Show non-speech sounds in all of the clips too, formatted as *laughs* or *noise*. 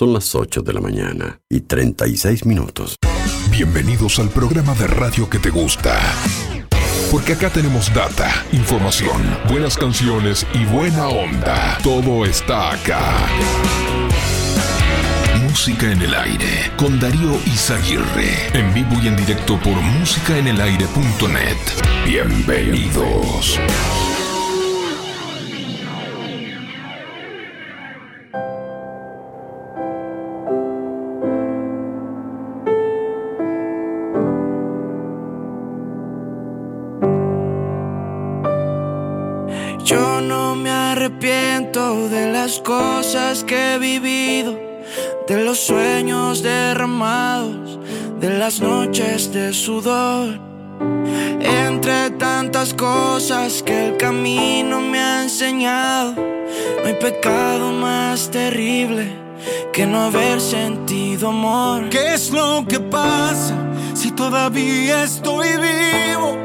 Son las 8 de la mañana y 36 minutos. Bienvenidos al programa de radio que te gusta. Porque acá tenemos data, información, buenas canciones y buena onda. Todo está acá. Música en el aire con Darío Izaguirre. En vivo y en directo por músicaenelaire.net. Bienvenidos. Yo cosas que he vivido, de los sueños derramados, de las noches de sudor. Entre tantas cosas que el camino me ha enseñado, no hay pecado más terrible que no haber sentido amor. ¿Qué es lo que pasa si todavía estoy vivo?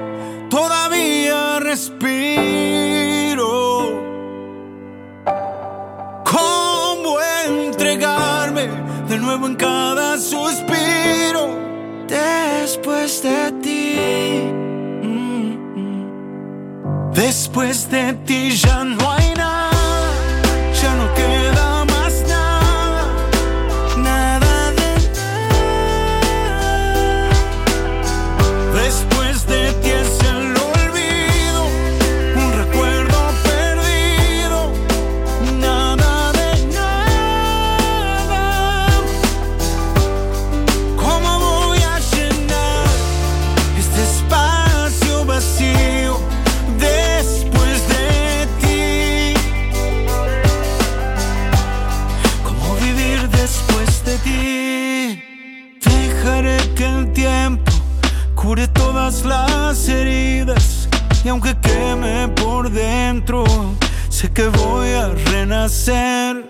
Todavía respiro. De nuevo en cada suspiro? Después de ti. mm, mm. Después de ti ya no hay aunque queme por dentro, sé que voy a renacer.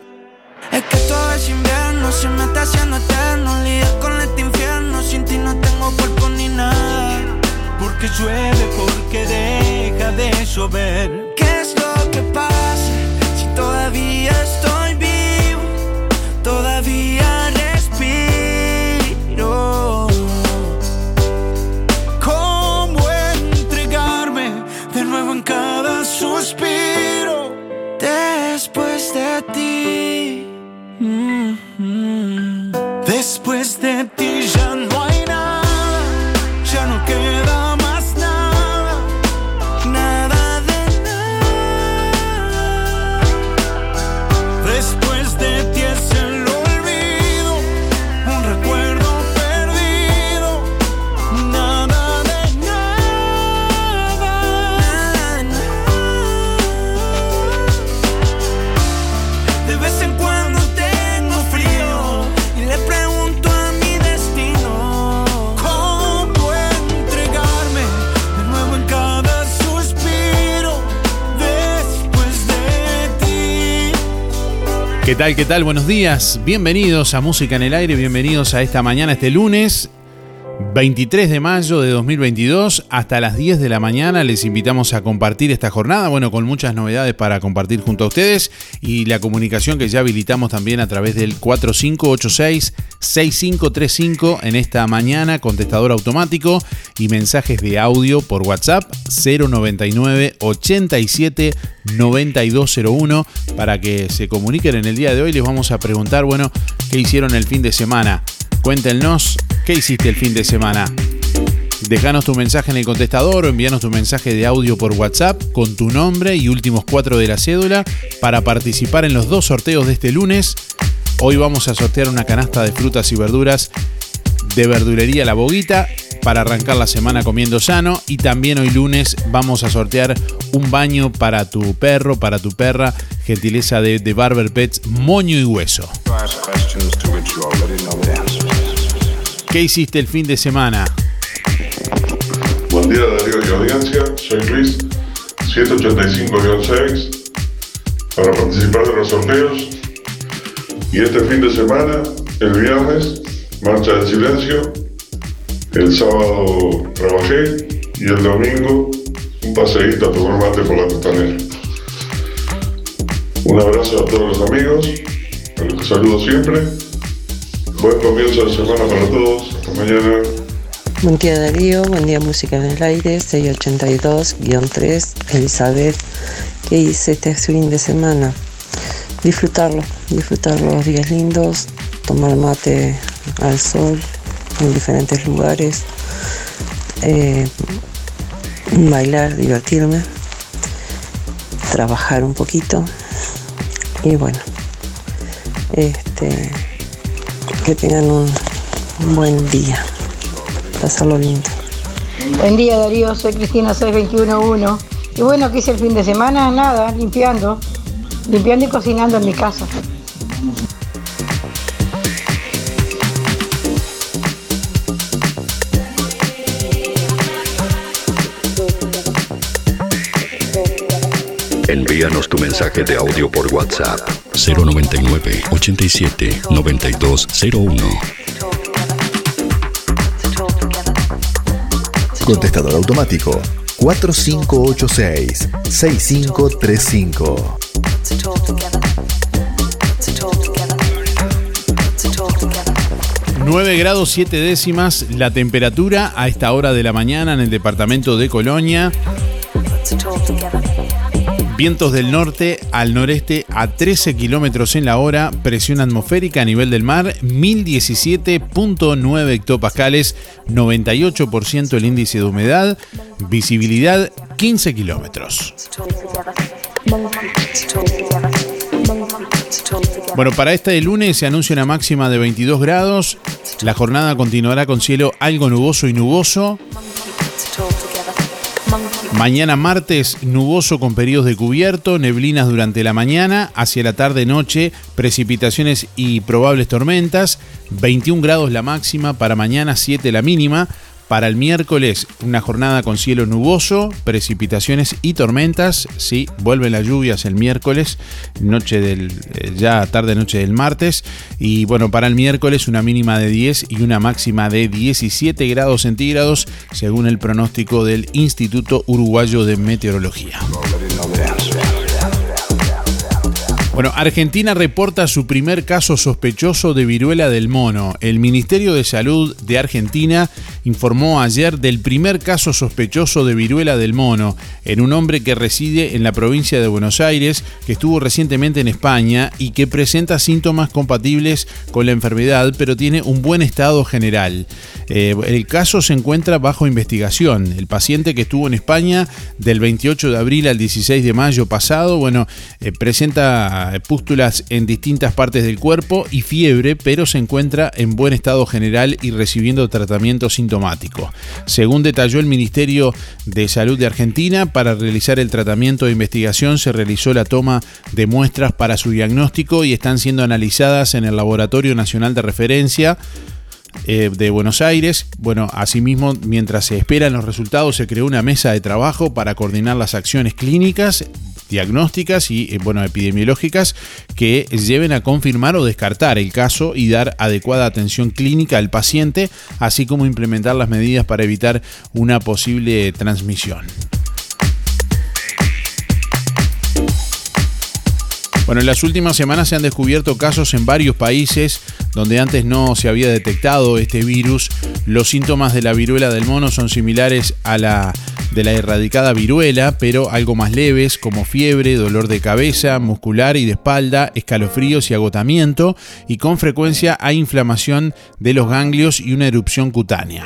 Es que todo es invierno, se me está haciendo eterno. Lidiar con este infierno, sin ti no tengo cuerpo ni nada. Porque llueve, porque deja de llover. ¿Qué es lo que pasa Después de ti ¿Qué tal? ¿Qué tal? Buenos días. Bienvenidos a Música en el Aire. Bienvenidos a esta mañana, este lunes 23 de mayo de 2022. Hasta las 10 de la mañana les invitamos a compartir esta jornada. Bueno, con muchas novedades para compartir junto a ustedes y la comunicación que ya habilitamos también a través del 4586-6535 en esta mañana, contestador automático y mensajes de audio por WhatsApp 099 87 9201 para que se comuniquen en el día de hoy. Les vamos a preguntar, bueno, ¿qué hicieron el fin de semana? Cuéntenos qué hiciste el fin de semana. Dejanos tu mensaje en el contestador o envíanos tu mensaje de audio por WhatsApp con tu nombre y últimos cuatro de la cédula para participar en los dos sorteos de este lunes. Hoy vamos a sortear una canasta de frutas y verduras de verdulería La Boguita para arrancar la semana comiendo sano y también hoy lunes vamos a sortear un baño para tu perro, para tu perra, gentileza de, de Barber Pets, moño y hueso. ¿Qué hiciste el fin de semana? Buen día Darío y audiencia, soy Luis, 785-6, para participar de los sorteos. Y este fin de semana, el viernes, marcha del silencio, el sábado trabajé y el domingo un paseíto a tomar mate por la costanera. Un abrazo a todos los amigos, a los que saludo siempre Buen comienzo de semana para todos. Hasta mañana. Buen día Darío, buen día Música en el Aire, 682-3, Elizabeth. ¿Qué hice este fin de semana? Disfrutarlo, disfrutar los días lindos, tomar mate al sol en diferentes lugares, eh, bailar, divertirme, trabajar un poquito y bueno, este, que tengan un, un buen día, pasarlo lindo. Buen día Darío, soy Cristina 6211 y bueno, ¿qué hice el fin de semana? Nada, limpiando, limpiando y cocinando en mi casa. Envíanos tu mensaje de audio por WhatsApp 099 87 9201. Contestador automático 4586 6535. 9 grados 7 décimas la temperatura a esta hora de la mañana en el departamento de Colonia. Vientos del norte al noreste a 13 kilómetros en la hora, presión atmosférica a nivel del mar 1017.9 hectopascales, 98% el índice de humedad, visibilidad 15 kilómetros. Bueno, para este lunes se anuncia una máxima de 22 grados. La jornada continuará con cielo algo nuboso y nuboso. Mañana martes, nuboso con periodos de cubierto, neblinas durante la mañana, hacia la tarde-noche, precipitaciones y probables tormentas. 21 grados la máxima, para mañana 7 la mínima. Para el miércoles, una jornada con cielo nuboso, precipitaciones y tormentas. Sí, vuelven las lluvias el miércoles, noche del, eh, ya tarde-noche del martes. Y bueno, para el miércoles, una mínima de 10 y una máxima de 17 grados centígrados, según el pronóstico del Instituto Uruguayo de Meteorología. Bueno, Argentina reporta su primer caso sospechoso de viruela del mono. El Ministerio de Salud de Argentina informó ayer del primer caso sospechoso de viruela del mono en un hombre que reside en la provincia de Buenos Aires, que estuvo recientemente en España y que presenta síntomas compatibles con la enfermedad, pero tiene un buen estado general. Eh, el caso se encuentra bajo investigación. El paciente que estuvo en España del 28 de abril al 16 de mayo pasado, bueno, eh, presenta pústulas en distintas partes del cuerpo y fiebre, pero se encuentra en buen estado general y recibiendo tratamiento sintomático. Según detalló el Ministerio de Salud de Argentina, para realizar el tratamiento de investigación se realizó la toma de muestras para su diagnóstico y están siendo analizadas en el Laboratorio Nacional de Referencia eh, de Buenos Aires. Bueno, asimismo, mientras se esperan los resultados, se creó una mesa de trabajo para coordinar las acciones clínicas diagnósticas y eh, bueno, epidemiológicas que lleven a confirmar o descartar el caso y dar adecuada atención clínica al paciente, así como implementar las medidas para evitar una posible transmisión. Bueno, en las últimas semanas se han descubierto casos en varios países donde antes no se había detectado este virus. Los síntomas de la viruela del mono son similares a la de la erradicada viruela, pero algo más leves como fiebre, dolor de cabeza, muscular y de espalda, escalofríos y agotamiento, y con frecuencia hay inflamación de los ganglios y una erupción cutánea.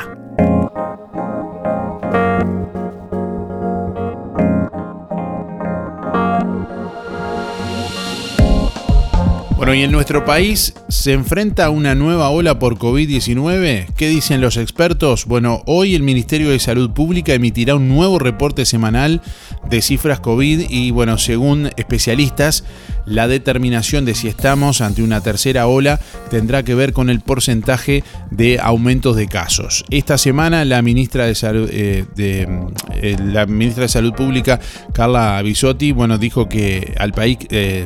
Bueno, y en nuestro país se enfrenta a una nueva ola por COVID-19. ¿Qué dicen los expertos? Bueno, hoy el Ministerio de Salud Pública emitirá un nuevo reporte semanal de cifras COVID y bueno, según especialistas, la determinación de si estamos ante una tercera ola tendrá que ver con el porcentaje de aumentos de casos. Esta semana la ministra de Salud, eh, eh, la ministra de Salud Pública, Carla Bisotti, bueno, dijo que al país... Eh,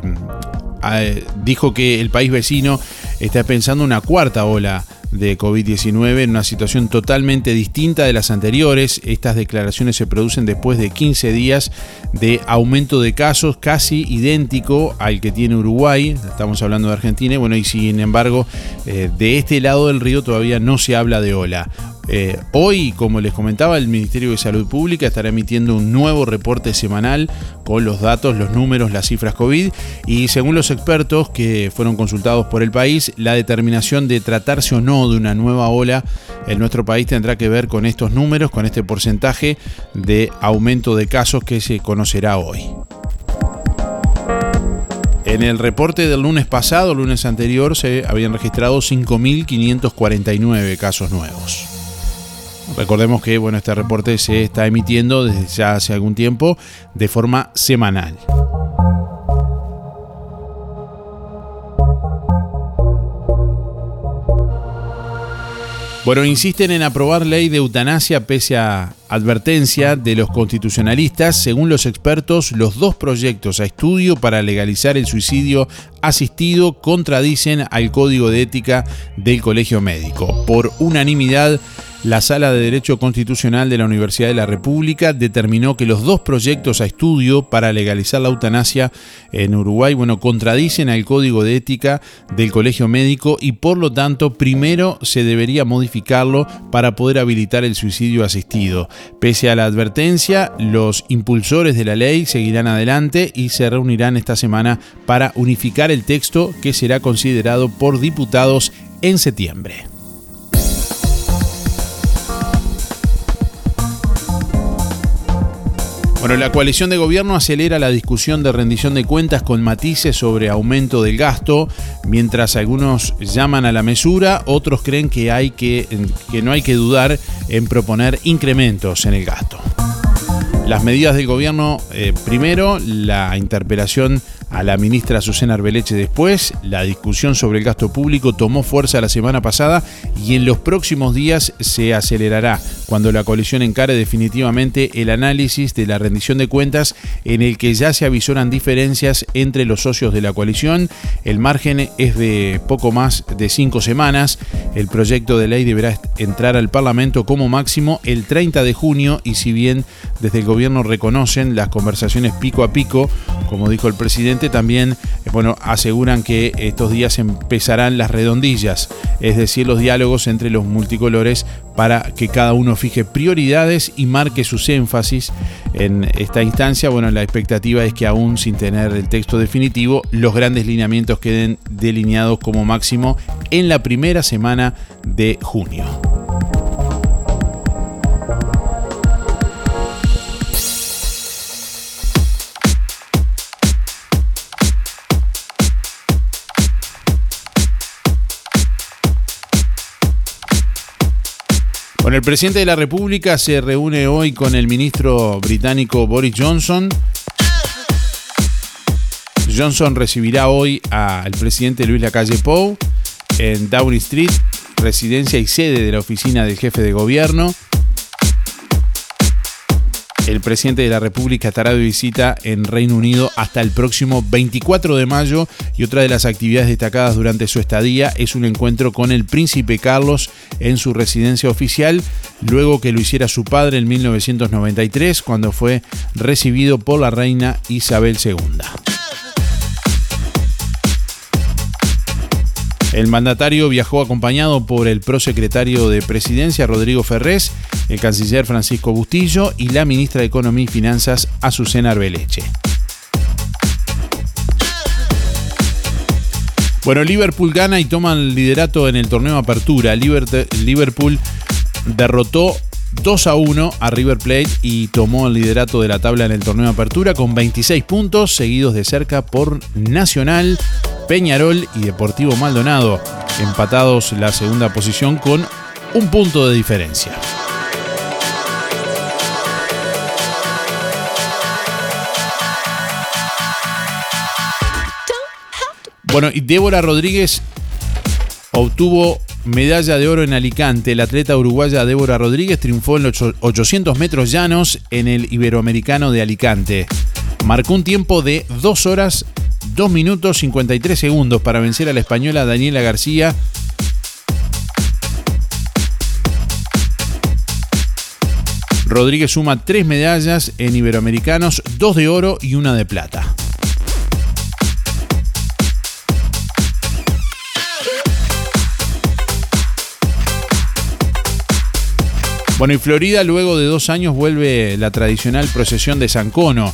dijo que el país vecino está pensando una cuarta ola de COVID-19 en una situación totalmente distinta de las anteriores. Estas declaraciones se producen después de 15 días de aumento de casos casi idéntico al que tiene Uruguay. Estamos hablando de Argentina. Bueno, y sin embargo, eh, de este lado del río todavía no se habla de ola. Eh, hoy, como les comentaba, el Ministerio de Salud Pública estará emitiendo un nuevo reporte semanal con los datos, los números, las cifras COVID y según los expertos que fueron consultados por el país, la determinación de tratarse o no de una nueva ola en nuestro país tendrá que ver con estos números, con este porcentaje de aumento de casos que se conocerá hoy. En el reporte del lunes pasado, lunes anterior, se habían registrado 5.549 casos nuevos. Recordemos que bueno, este reporte se está emitiendo desde ya hace algún tiempo de forma semanal. Bueno, insisten en aprobar ley de eutanasia pese a advertencia de los constitucionalistas. Según los expertos, los dos proyectos a estudio para legalizar el suicidio asistido contradicen al código de ética del Colegio Médico. Por unanimidad, la Sala de Derecho Constitucional de la Universidad de la República determinó que los dos proyectos a estudio para legalizar la eutanasia en Uruguay, bueno, contradicen al Código de Ética del Colegio Médico y por lo tanto primero se debería modificarlo para poder habilitar el suicidio asistido. Pese a la advertencia, los impulsores de la ley seguirán adelante y se reunirán esta semana para unificar el texto que será considerado por diputados en septiembre. Bueno, la coalición de gobierno acelera la discusión de rendición de cuentas con matices sobre aumento del gasto, mientras algunos llaman a la mesura, otros creen que, hay que, no hay que dudar en proponer incrementos en el gasto. Las medidas del gobierno, eh, primero, la interpelación a la ministra Susana Arbeleche después, la discusión sobre el gasto público tomó fuerza la semana pasada y en los próximos días se acelerará cuando la coalición encare definitivamente el análisis de la rendición de cuentas en el que ya se avisoran diferencias entre los socios de la coalición. El margen es de poco más de cinco semanas. El proyecto de ley deberá entrar al Parlamento como máximo el 30 de junio y si bien desde el gobierno reconocen las conversaciones pico a pico, como dijo el presidente, también eh, bueno, aseguran que estos días empezarán las redondillas, es decir, los diálogos entre los multicolores para que cada uno fije prioridades y marque sus énfasis en esta instancia. Bueno, la expectativa es que aún sin tener el texto definitivo, los grandes lineamientos queden delineados como máximo en la primera semana de junio. Bueno, el presidente de la República se reúne hoy con el ministro británico Boris Johnson. Johnson recibirá hoy al presidente Luis Lacalle Pou en Downing Street, residencia y sede de la oficina del jefe de gobierno. El presidente de la República estará de visita en Reino Unido hasta el próximo 24 de mayo y otra de las actividades destacadas durante su estadía es un encuentro con el príncipe Carlos en su residencia oficial, luego que lo hiciera su padre en 1993 cuando fue recibido por la reina Isabel II. El mandatario viajó acompañado por el prosecretario de Presidencia Rodrigo Ferrés, el canciller Francisco Bustillo y la ministra de Economía y Finanzas Azucena Arbeleche. Bueno, Liverpool gana y toma el liderato en el torneo Apertura. Liverpool derrotó 2 a 1 a River Plate y tomó el liderato de la tabla en el torneo Apertura con 26 puntos, seguidos de cerca por Nacional, Peñarol y Deportivo Maldonado, empatados la segunda posición con un punto de diferencia. Bueno, y Débora Rodríguez obtuvo medalla de oro en Alicante. La atleta uruguaya Débora Rodríguez triunfó en los 800 metros llanos en el Iberoamericano de Alicante. Marcó un tiempo de 2 horas 2 minutos 53 segundos para vencer a la española Daniela García. Rodríguez suma 3 medallas en Iberoamericanos, 2 de oro y una de plata. Bueno, y Florida luego de dos años vuelve la tradicional procesión de San Cono.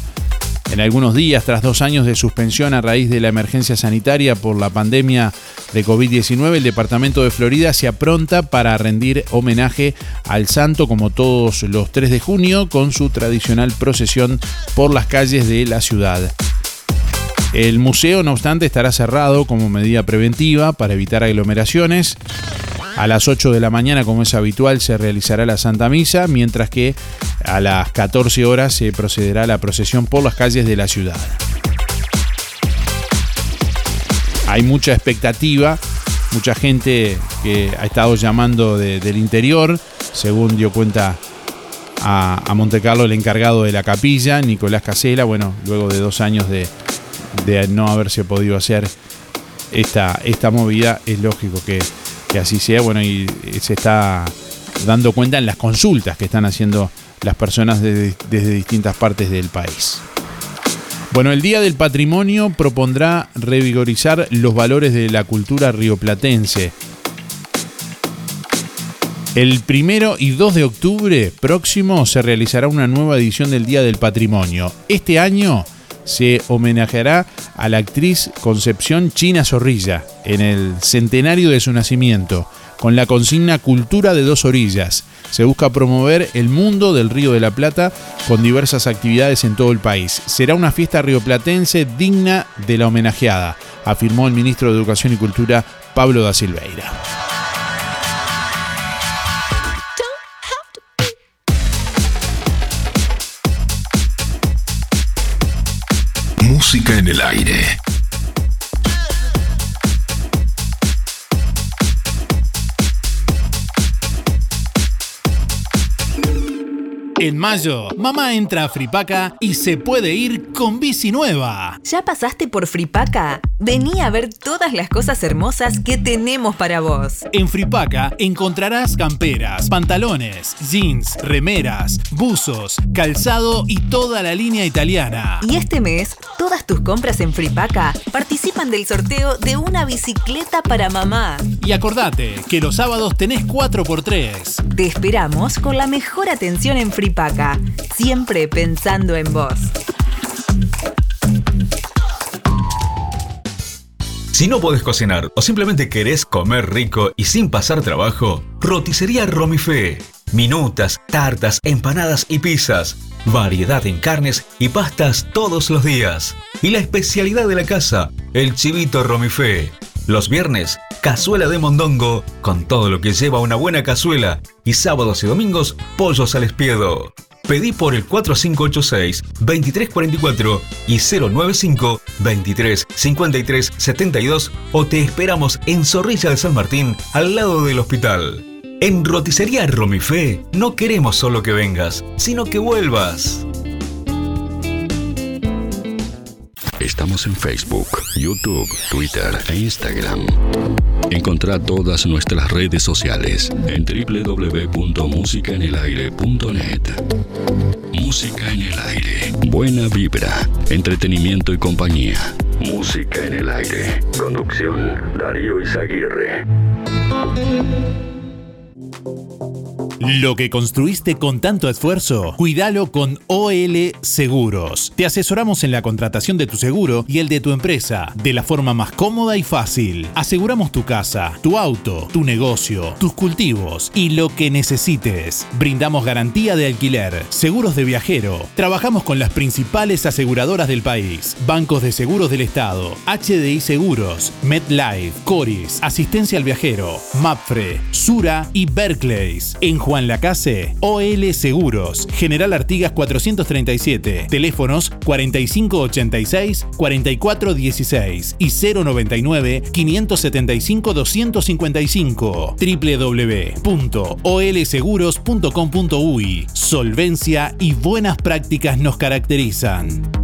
En algunos días, tras dos años de suspensión a raíz de la emergencia sanitaria por la pandemia de COVID-19, el departamento de Florida se apronta para rendir homenaje al santo como todos los 3 de junio con su tradicional procesión por las calles de la ciudad. El museo, no obstante, estará cerrado como medida preventiva para evitar aglomeraciones. A las 8 de la mañana, como es habitual, se realizará la Santa Misa, mientras que a las 14 horas se procederá la procesión por las calles de la ciudad. Hay mucha expectativa, mucha gente que ha estado llamando del interior, según dio cuenta a, a Montecarlo el encargado de la capilla, Nicolás Casela, bueno, luego de dos años de, de no haberse podido hacer esta, esta movida, es lógico que que así sea, bueno, y se está dando cuenta en las consultas que están haciendo las personas desde, distintas partes del país. Bueno, el Día del Patrimonio propondrá revigorizar los valores de la cultura rioplatense. El primero y 2 de octubre próximo se realizará una nueva edición del Día del Patrimonio. Este año se homenajeará a la actriz Concepción China Zorrilla en el centenario de su nacimiento, con la consigna Cultura de dos orillas. Se busca promover el mundo del Río de la Plata con diversas actividades en todo el país. Será una fiesta rioplatense digna de la homenajeada, afirmó el ministro de Educación y Cultura Pablo da Silveira. En el aire. En mayo, mamá entra a Fripaca y se puede ir con bici nueva. ¿Ya pasaste por Fripaca? Vení a ver todas las cosas hermosas que tenemos para vos. En Fripaca encontrarás camperas, pantalones, jeans, remeras, buzos, calzado y toda la línea italiana. Y este mes, todas tus compras en Fripaca participan del sorteo de una bicicleta para mamá. Y acordate que los sábados tenés 4x3. Te esperamos con la mejor atención en Fripaca siempre pensando en vos. Si no podés cocinar o simplemente querés comer rico y sin pasar trabajo, roticería Romifé. Minutas, tartas, empanadas y pizzas. Variedad en carnes y pastas todos los días. Y la especialidad de la casa, el chivito Romifé. Los viernes, cazuela de mondongo, con todo lo que lleva una buena cazuela. Y sábados y domingos, pollos al espiedo. Pedí por el 4586-2344 y 095-235372 o te esperamos en Zorrilla de San Martín, al lado del hospital. En Roticería Romifé no queremos solo que vengas, sino que vuelvas. Estamos en Facebook, YouTube, Twitter e Instagram. Encontrá todas nuestras redes sociales en www.musicaenelaire.net. Música en el aire. Buena vibra, entretenimiento y compañía. Música en el aire. Conducción Darío Izaguirre. Lo que construiste con tanto esfuerzo, cuídalo con OL Seguros. Te asesoramos en la contratación de tu seguro y el de tu empresa de la forma más cómoda y fácil. Aseguramos tu casa, tu auto, tu negocio, tus cultivos y lo que necesites. Brindamos garantía de alquiler, seguros de viajero. Trabajamos con las principales aseguradoras del país, bancos de seguros del Estado, HDI Seguros, MedLife, Coris, Asistencia al Viajero, Mapfre, Sura y Berkeley. Juan Lacase, OL Seguros, General Artigas 437, teléfonos 4586-4416 y 099-575-255, www.olseguros.com.uy. Solvencia y buenas prácticas nos caracterizan.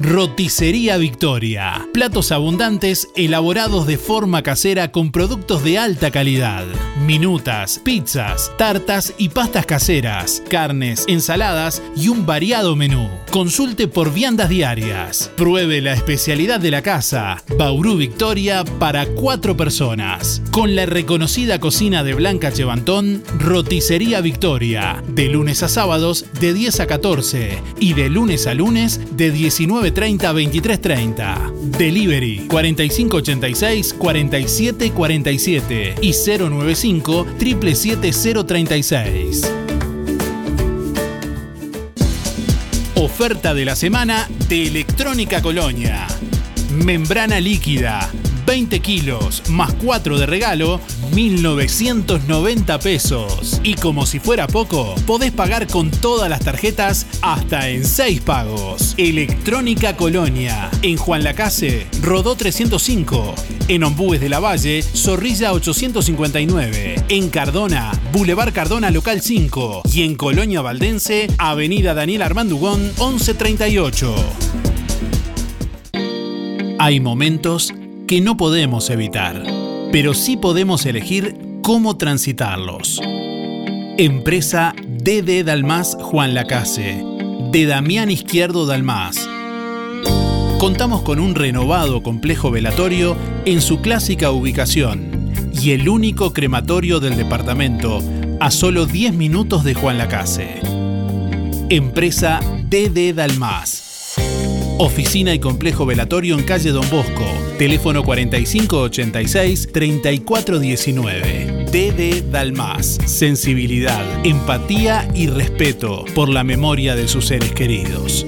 Roticería Victoria. Platos abundantes elaborados de forma casera con productos de alta calidad. Minutas, pizzas, tartas y pastas caseras, carnes, ensaladas y un variado menú. Consulte por viandas diarias. Pruebe la especialidad de la casa. Bauru Victoria para cuatro personas. Con la reconocida cocina de Blanca Chevantón, Roticería Victoria. De lunes a sábados de 10 a 14 y de lunes a lunes de 19 30 23 30. Delivery 4586 47 47 y 095 77036. Oferta de la semana de Electrónica Colonia. Membrana líquida 20 kilos más 4 de regalo, 1990 pesos. Y como si fuera poco, podés pagar con todas las tarjetas hasta en 6 pagos. Electrónica Colonia, en Juan Lacase, Rodó 305, en Ombúes de la Valle, Zorrilla 859, en Cardona, Boulevard Cardona Local 5 y en Colonia Valdense, Avenida Daniel Armandugón 1138. Hay momentos que no podemos evitar, pero sí podemos elegir cómo transitarlos. Empresa DD Dalmas Juan Lacase, de Damián Izquierdo Dalmas. Contamos con un renovado complejo velatorio en su clásica ubicación y el único crematorio del departamento a solo 10 minutos de Juan Lacase. Empresa DD Dalmas. Oficina y complejo velatorio en calle Don Bosco. Teléfono 4586-3419. DD Dalmas. Sensibilidad, empatía y respeto por la memoria de sus seres queridos.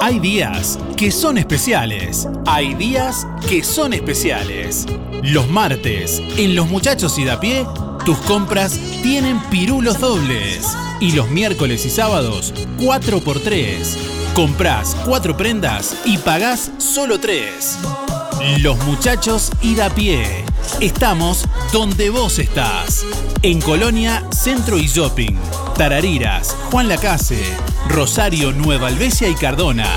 Hay días que son especiales. Hay días que son especiales. Los martes, en Los Muchachos y da pie, tus compras tienen pirulos dobles. Y los miércoles y sábados, 4x3. Comprás 4 prendas y pagás solo 3. Los muchachos ir a pie. Estamos donde vos estás. En Colonia, Centro y Shopping. Tarariras, Juan Lacase, Rosario, Nueva Albesia y Cardona.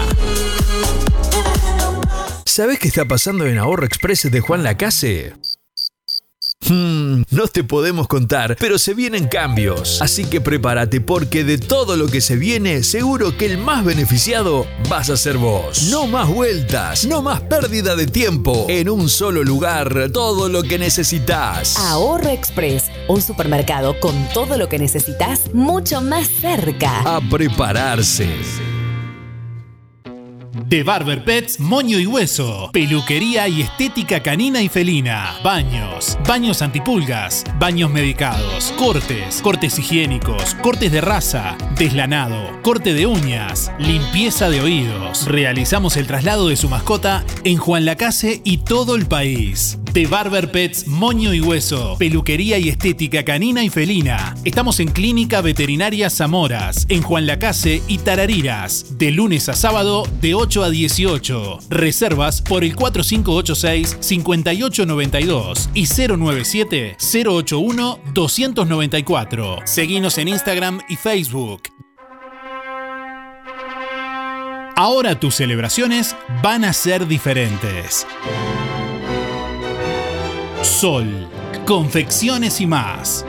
¿Sabés qué está pasando en Ahorro Express de Juan Lacase? Hmm, no te podemos contar, pero se vienen cambios. Así que prepárate porque de todo lo que se viene, seguro que el más beneficiado vas a ser vos. No más vueltas, no más pérdida de tiempo. En un solo lugar, todo lo que necesitas. Ahorro Express, un supermercado con todo lo que necesitas mucho más cerca. A prepararse. De Barber Pets, moño y hueso. Peluquería y estética canina y felina. Baños, baños antipulgas, baños medicados, cortes, cortes higiénicos, cortes de raza, deslanado, corte de uñas, limpieza de oídos. Realizamos el traslado de su mascota en Juan Lacase y todo el país. De Barber Pets, moño y hueso. Peluquería y estética canina y felina. Estamos en Clínica Veterinaria Zamoras, en Juan Lacase y Tarariras. De lunes a sábado, de 8 a 18. Reservas por el 4586-5892 y 097-081-294. Seguinos en Instagram y Facebook. Ahora tus celebraciones van a ser diferentes. Sol, confecciones y más.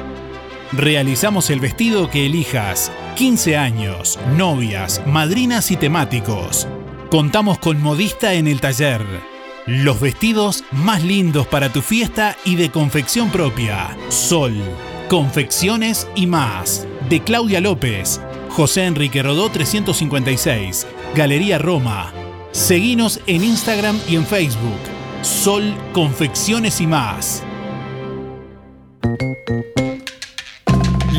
Realizamos el vestido que elijas. 15 años, novias, madrinas y temáticos. Contamos con modista en el taller. Los vestidos más lindos para tu fiesta y de confección propia. Sol, confecciones y más. De Claudia López, José Enrique Rodó 356, Galería Roma. Seguinos en Instagram y en Facebook. Sol, confecciones y más.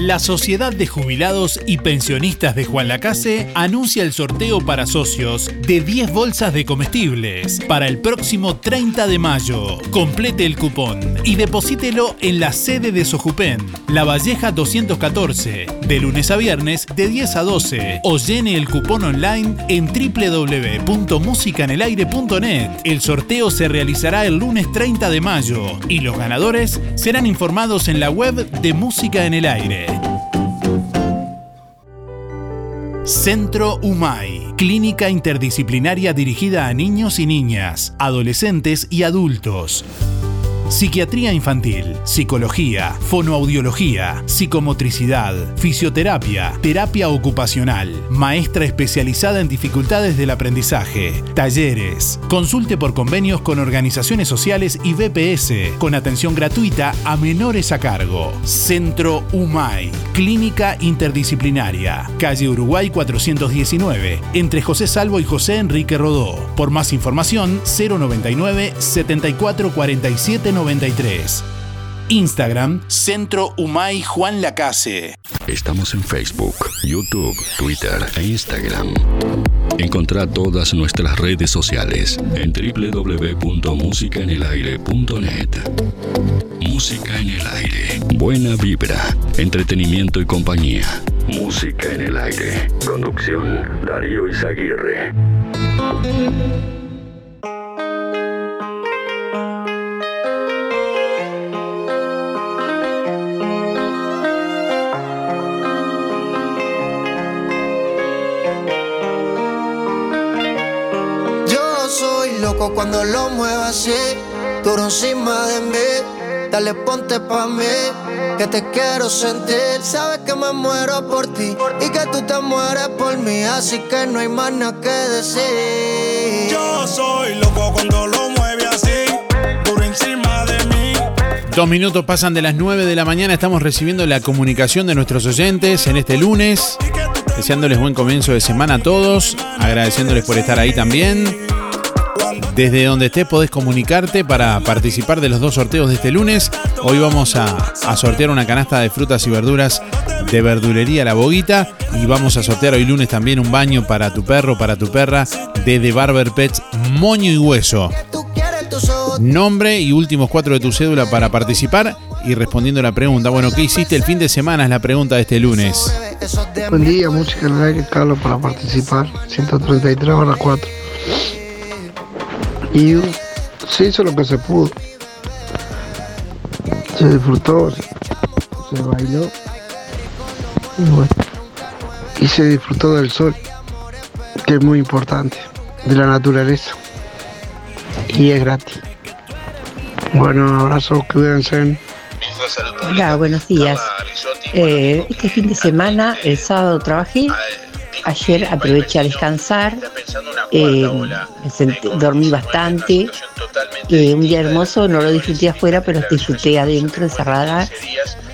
La Sociedad de Jubilados y Pensionistas de Juan Lacase anuncia el sorteo para socios de 10 bolsas de comestibles para el próximo 30 de mayo. Complete el cupón y deposítelo en la sede de Sojupen, La Valleja 214, de lunes a viernes de 10 a 12 o llene el cupón online en www.musicanelaire.net. El sorteo se realizará el lunes 30 de mayo y los ganadores serán informados en la web de Música en el Aire. Centro UMAI, clínica interdisciplinaria dirigida a niños y niñas, adolescentes y adultos. Psiquiatría infantil, psicología, fonoaudiología, psicomotricidad, fisioterapia, terapia ocupacional, maestra especializada en dificultades del aprendizaje, talleres. Consulte por convenios con organizaciones sociales y BPS, con atención gratuita a menores a cargo. Centro UMAI, Clínica Interdisciplinaria, calle Uruguay 419, entre José Salvo y José Enrique Rodó. Por más información, 099 7447 93. Instagram, Centro Humay Juan Lacase. Estamos en Facebook, YouTube, Twitter e Instagram. Encontrá todas nuestras redes sociales en www.musicaenelaire.net. Música en el aire. Buena vibra, entretenimiento y compañía. Música en el aire. Conducción Darío Izaguirre. Loco cuando lo muevo así, duro encima de mí. Dale, ponte pa' mí, que te quiero sentir. Sabes que me muero por ti y que tú te mueres por mí, así que no hay más nada que decir. Yo soy loco cuando lo mueve así, duro encima de mí. Dos minutos pasan de las 9 de la mañana. Estamos recibiendo la comunicación de nuestros oyentes en este lunes. Deseándoles buen comienzo de semana a todos. Agradeciéndoles por estar ahí también. Desde donde estés podés comunicarte para participar de los dos sorteos de este lunes. Hoy vamos a, sortear una canasta de frutas y verduras de verdulería La Boguita. Y vamos a sortear hoy lunes también un baño para tu perro, para tu perra, de The Barber Pets Moño y Hueso. Nombre y últimos cuatro de tu cédula para participar y respondiendo la pregunta. Bueno, ¿qué hiciste el fin de semana? Es la pregunta de este lunes. Buen día, música en Carlos, para participar. 133 barra 4. Y se hizo lo que se pudo. Se disfrutó, se, se bailó. Y bueno. Y se disfrutó del sol, que es muy importante, de la naturaleza. Y es gratis. Bueno, abrazos, cuídense. Hola, buenos días. Eh, este fin de semana, el sábado trabajé, ayer aproveché a descansar, eh, dormí bastante, eh, un día hermoso, no lo disfruté afuera, pero disfruté adentro, encerrada,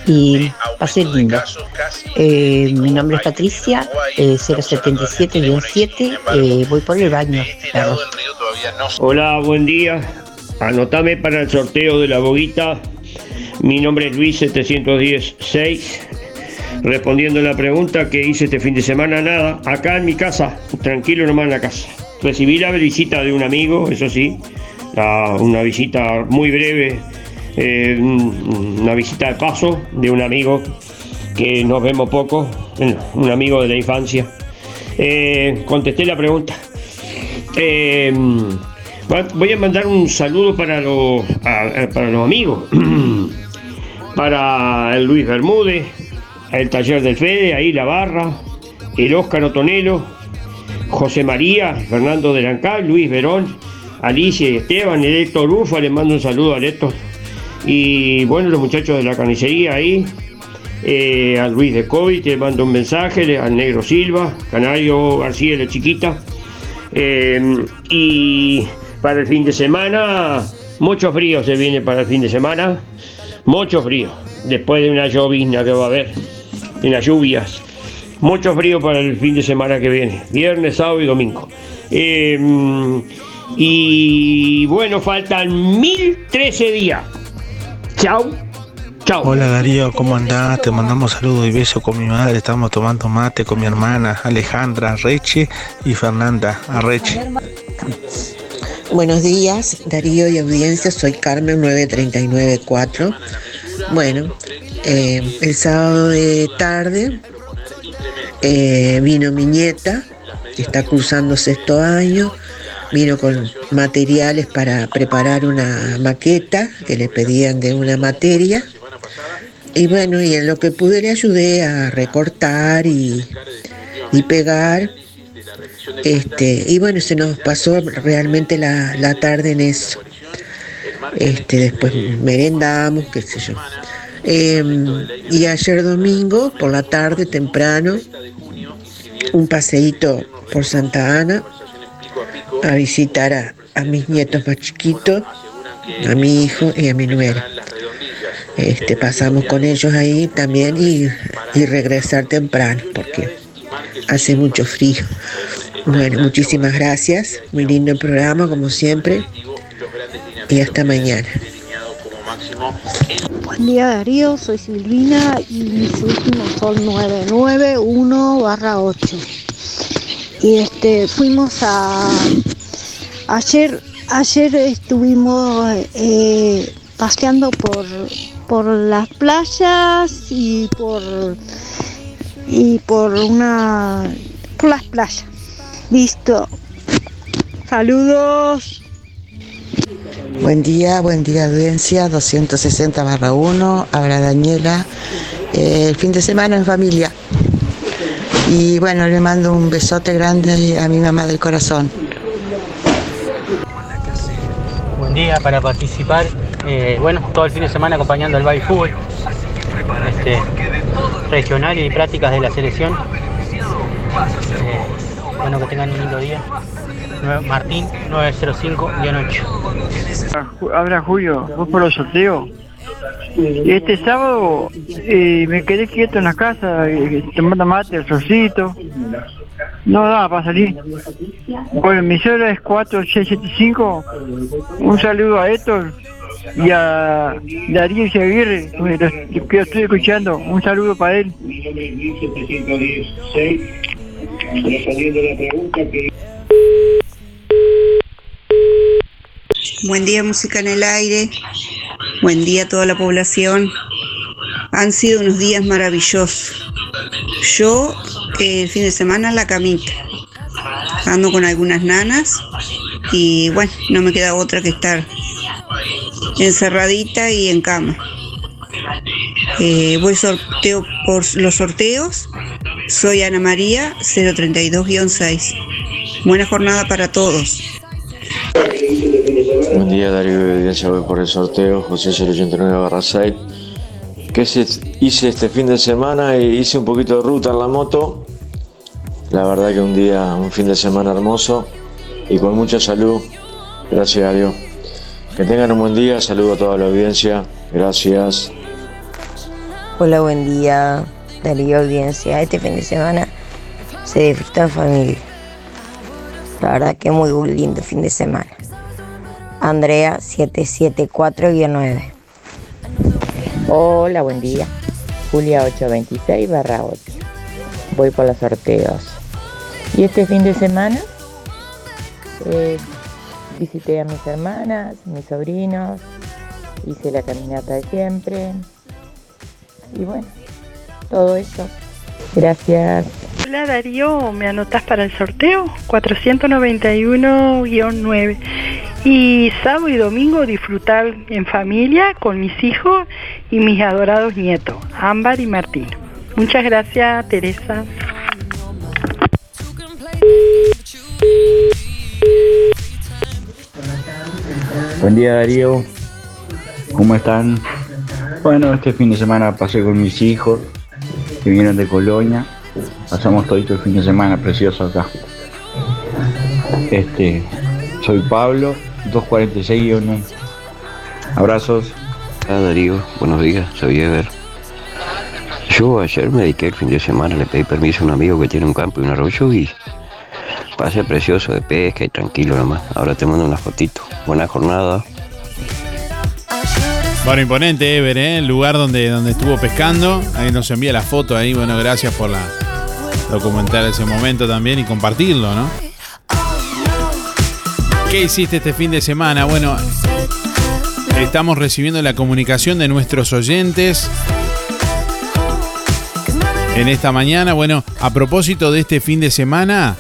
y pasé lindo. Eh, mi nombre es Patricia, eh, 077-7, eh, voy por el baño. Hola, buen día. Anotame para el sorteo de la boguita. Mi nombre es Luis 716. Respondiendo a la pregunta que hice este fin de semana, nada. Acá en mi casa, tranquilo nomás en la casa. Recibí la visita de un amigo, eso sí. una visita muy breve, eh, un- una visita de paso de un amigo que nos vemos poco, un amigo de la infancia. Eh, contesté la pregunta. Eh, va- voy a mandar un saludo para los, para los amigos. *clears throat* para el Luis Bermúdez, el taller del Fede, ahí la barra, el Óscar Otonelo, José María, Fernando de Lancal, Luis Verón, Alicia y Esteban, el Héctor Ufa, les mando un saludo a Héctor. Y bueno, los muchachos de la carnicería ahí, eh, a Luis de COVID, le mando un mensaje, al Negro Silva, Canario García, la chiquita. Eh, y para el fin de semana, mucho frío se viene para el fin de semana, mucho frío, después de una llovizna que va a haber, en las lluvias. Mucho frío para el fin de semana que viene, viernes, sábado y domingo. Eh, y bueno, faltan 1013 días. Chau. Chau. Hola Darío, ¿cómo andás? Te mandamos saludos y besos con mi madre. Estamos tomando mate con mi hermana Alejandra Reche y Fernanda Arreche. Buenos días, Darío y audiencia, soy Carmen 9394. Bueno, eh, el sábado de tarde eh, vino mi nieta, que está cursando sexto año, vino con materiales para preparar una maqueta que le pedían de una materia. Y bueno, y en lo que pude le ayudé a recortar y, pegar. Este, y bueno, se nos pasó realmente la tarde en eso. Este, después merendamos, qué sé yo. Em, y ayer domingo, por la tarde, temprano, un paseíto por Santa Ana a visitar a, mis nietos más chiquitos, a mi hijo y a mi nuera. Este, pasamos con ellos ahí también y, y regresar temprano porque hace mucho frío. Bueno, muchísimas gracias. Muy lindo el programa, como siempre. Y hasta mañana. Buen día Darío, soy Silvina y mis últimos son 991 barra 8. Y este fuimos a ayer ayer estuvimos eh, paseando por por las playas y por y por una por las playas. Listo. Saludos. Buen día, buen día audiencia, 260 barra 1, habla Daniela. Eh, el fin de semana en familia. Y bueno, le mando un besote grande a mi mamá del corazón. Buen día para participar. eh, bueno, todo el fin de semana acompañando al baile fútbol este, regional y prácticas de la selección. Eh, bueno, que tengan un lindo día. Martín 905-8. Habla Julio, voy por los sorteos. Y este sábado eh, me quedé quieto en la casa, eh, tomando mate, el solcito. No daba para salir. Bueno, mi cero es 4675. Un saludo a Héctor y a Darío Aguirre, que lo- estoy escuchando. Un saludo para él. Respondiendo la pregunta que... Buen día, música en el aire. Buen día a toda la población. Han sido unos días maravillosos. Yo eh, el fin de semana en la camita. Ando con algunas nanas y bueno, no me queda otra que estar encerradita y en cama. Eh, voy sorteo por los sorteos. Soy Ana María 032-6. Buena jornada para todos. Buen día Darío de Evidencia, voy por el sorteo, José 089 barra 6. ¿Qué hice este fin de semana? E hice un poquito de ruta en la moto. La verdad que un día, un fin de semana hermoso y con mucha salud. Gracias a Dios. Que tengan un buen día, saludo a toda la audiencia. Gracias. Hola, buen día, Darío Audiencia. Este fin de semana se disfrutó en familia. La verdad que muy lindo fin de semana. Andrea 774-9. Hola, buen día. Julia 826 barra 8. Voy por los sorteos. Y este fin de semana eh, visité a mis hermanas, mis sobrinos, hice la caminata de siempre. Y bueno, todo eso. Gracias. Hola Darío, ¿me anotás para el sorteo? 491-9. Y sábado y domingo disfrutar en familia con mis hijos y mis adorados nietos, Ámbar y Martín. Muchas gracias, Teresa. Buen día Darío, ¿cómo están? Bueno, este fin de semana pasé con mis hijos que vienen de Colonia. Pasamos todo el fin de semana precioso acá. Este, soy Pablo, 246-1. Abrazos. Hola Darío, buenos días, soy Ever. Yo ayer me dediqué el fin de semana, le pedí permiso a un amigo que tiene un campo y un arroyo y pasé precioso de pesca y tranquilo nomás. Ahora te mando una fotito. Buena jornada. Bueno, imponente, Ever, ¿eh? el lugar donde, donde estuvo pescando. Ahí nos envía la foto ahí. Bueno, gracias por la documentar ese momento también y compartirlo, ¿no? ¿Qué hiciste este fin de semana? Bueno, estamos recibiendo la comunicación de nuestros oyentes en esta mañana. Bueno, a propósito de este fin de semana,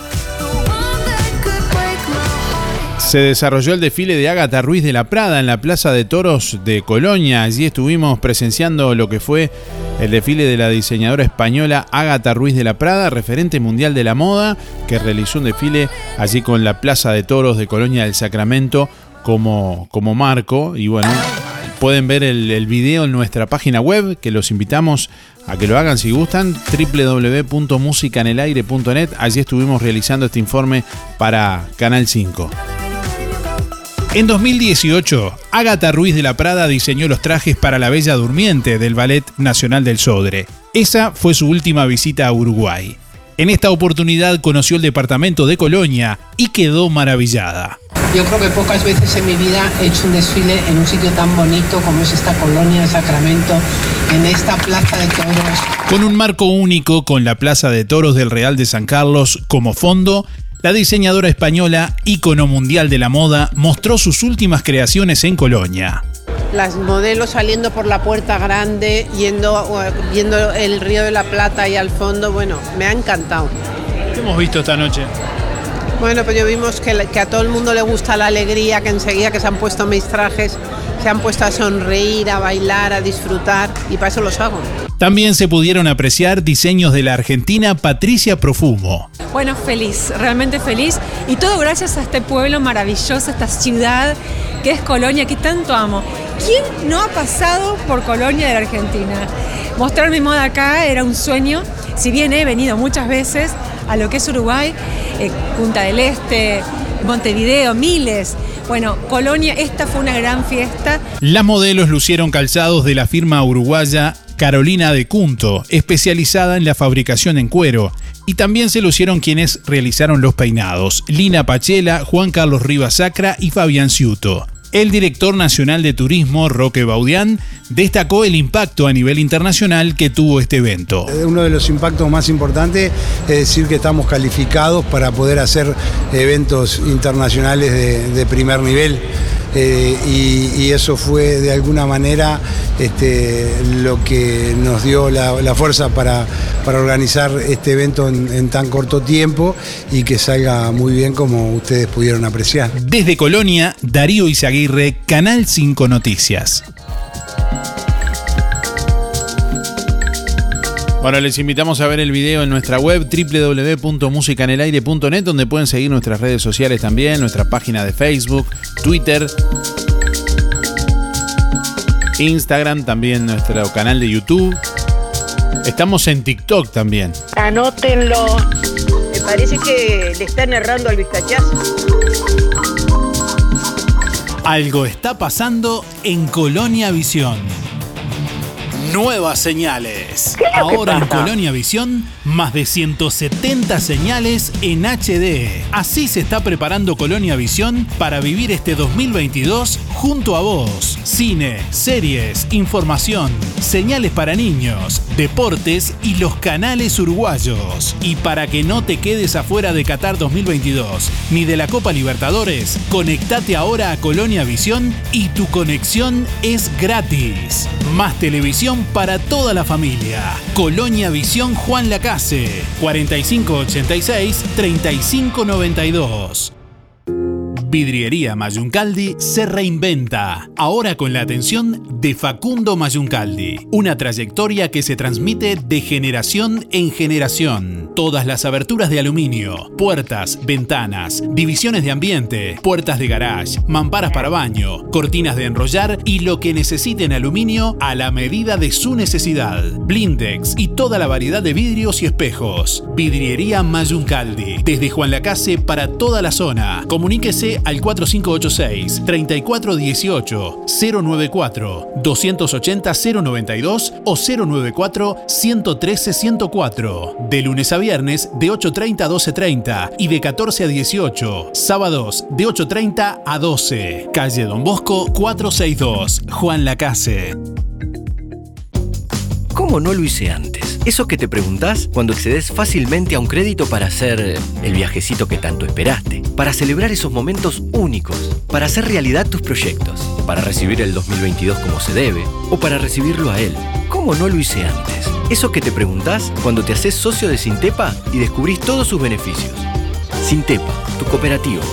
Se desarrolló el desfile de Ágata Ruiz de la Prada en la Plaza de Toros de Colonia. Allí estuvimos presenciando lo que fue el desfile de la diseñadora española Ágata Ruiz de la Prada, referente mundial de la moda, que realizó un desfile allí con la Plaza de Toros de Colonia del Sacramento como, como marco. Y bueno, pueden ver el, el video en nuestra página web, que los invitamos a que lo hagan si gustan, www.musicanelaire.net. Allí estuvimos realizando este informe para Canal 5. En 2018, Ágata Ruiz de la Prada diseñó los trajes para la Bella Durmiente del Ballet Nacional del Sodre. Esa fue su última visita a Uruguay. En esta oportunidad conoció el departamento de Colonia y quedó maravillada. Yo creo que pocas veces en mi vida he hecho un desfile en un sitio tan bonito como es esta colonia de Sacramento, en esta plaza de toros. Con un marco único con la Plaza de Toros del Real de San Carlos como fondo, la diseñadora española, ícono mundial de la moda, mostró sus últimas creaciones en Colonia. Las modelos saliendo por la puerta grande, yendo, viendo el río de la Plata ahí al fondo, bueno, me ha encantado. ¿Qué hemos visto esta noche? Bueno, pues yo vimos que, que a todo el mundo le gusta la alegría, que enseguida que se han puesto mis trajes, se han puesto a sonreír, a bailar, a disfrutar, y para eso los hago. También se pudieron apreciar diseños de la argentina Patricia Profumo. Bueno, feliz, realmente feliz. Y todo gracias a este pueblo maravilloso, esta ciudad que es Colonia, que tanto amo. ¿Quién no ha pasado por Colonia de la Argentina? Mostrar mi moda acá era un sueño. Si bien he venido muchas veces a lo que es Uruguay, eh, Punta del Este, Montevideo, miles. Bueno, Colonia, esta fue una gran fiesta. Las modelos lucieron calzados de la firma uruguaya Carolina de Cunto, especializada en la fabricación en cuero. Y también se lucieron quienes realizaron los peinados, Lina Pachela, Juan Carlos Rivas Sacra y Fabián Ciuto. El director nacional de turismo, Roque Baudián, destacó el impacto a nivel internacional que tuvo este evento. Uno de los impactos más importantes es decir que estamos calificados para poder hacer eventos internacionales de, de primer nivel. Eh, y, eso fue de alguna manera este, lo que nos dio la, la fuerza para, para, organizar este evento en, en, tan corto tiempo y que salga muy bien como ustedes pudieron apreciar. Desde Colonia, Darío Izaguirre, Canal 5 Noticias. Bueno, les invitamos a ver el video en nuestra web www.musicanelaire.net donde pueden seguir nuestras redes sociales también, nuestra página de Facebook, Twitter, Instagram, también nuestro canal de YouTube. Estamos en TikTok también. Anótenlo. Me parece que le están errando al vistachazo. Algo está pasando en Colonia Visión. Nuevas señales. Ahora en Colonia Visión, más de 170 señales en HD. Así se está preparando Colonia Visión para vivir este 2022 junto a vos. Cine, series, información, señales para niños, deportes y los canales uruguayos. Y para que no te quedes afuera de Qatar 2022 ni de la Copa Libertadores, conectate ahora a Colonia Visión y tu conexión es gratis. Más televisión para toda la familia. Colonia Visión Juan Lacase, 4586-3592. Vidriería Mayuncaldi se reinventa, ahora con la atención de Facundo Mayuncaldi. Una trayectoria que se transmite de generación en generación. Todas las aberturas de aluminio, puertas, ventanas, divisiones de ambiente, puertas de garage, mamparas para baño, cortinas de enrollar y lo que necesite en aluminio a la medida de su necesidad. Blindex y toda la variedad de vidrios y espejos. Vidriería Mayuncaldi, desde Juan Lacase para toda la zona. Comuníquese al 4586-3418 094 280 092 o 094 113 104. De lunes a viernes de 8.30 a 12.30 y de 14 a 18. Sábados de 8.30 a 12. Calle Don Bosco 462. Juan Lacase. ¿Cómo no lo hice antes? Eso que te preguntás cuando accedes fácilmente a un crédito para hacer el viajecito que tanto esperaste, para celebrar esos momentos únicos, para hacer realidad tus proyectos, para recibir el 2022 como se debe o para recibirlo a él. ¿Cómo no lo hice antes? Eso que te preguntás cuando te haces socio de Sintepa y descubrís todos sus beneficios. Sintepa, tu cooperativa.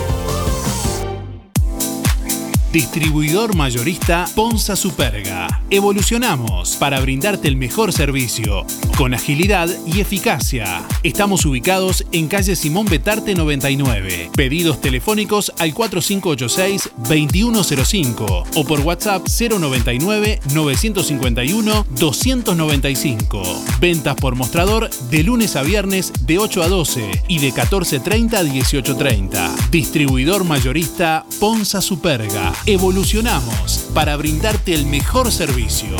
Distribuidor mayorista Ponza Superga. Evolucionamos para brindarte el mejor servicio, con agilidad y eficacia. Estamos ubicados en calle Simón Betarte 99. Pedidos telefónicos al 4586-2105 o por WhatsApp 099-951-295. Ventas por mostrador de lunes a viernes de 8 a 12 y de 14.30 a 18.30. Distribuidor mayorista Ponza Superga. Evolucionamos para brindarte el mejor servicio.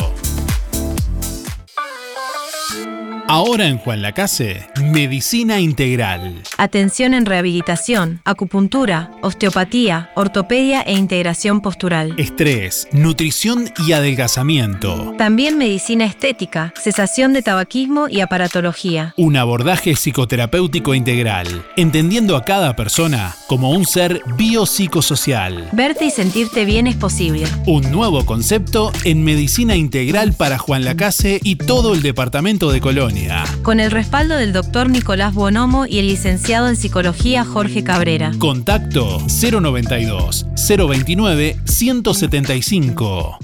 Ahora en Juan Lacase, Medicina Integral. Atención en rehabilitación, acupuntura, osteopatía, ortopedia e integración postural. Estrés, nutrición y adelgazamiento. También medicina estética, cesación de tabaquismo y aparatología. Un abordaje psicoterapéutico integral, entendiendo a cada persona como un ser biopsicosocial. Verte y sentirte bien es posible. Un nuevo concepto en medicina integral para Juan Lacase y todo el departamento de Colonia. Con el respaldo del doctor Nicolás Bonomo y el licenciado en psicología Jorge Cabrera. Contacto 092 029 175.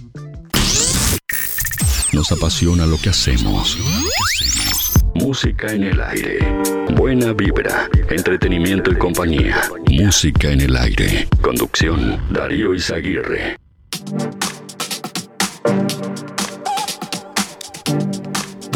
Nos apasiona lo que hacemos. Música en el aire. Buena vibra, entretenimiento y compañía. Música en el aire. Conducción, Darío Izaguirre.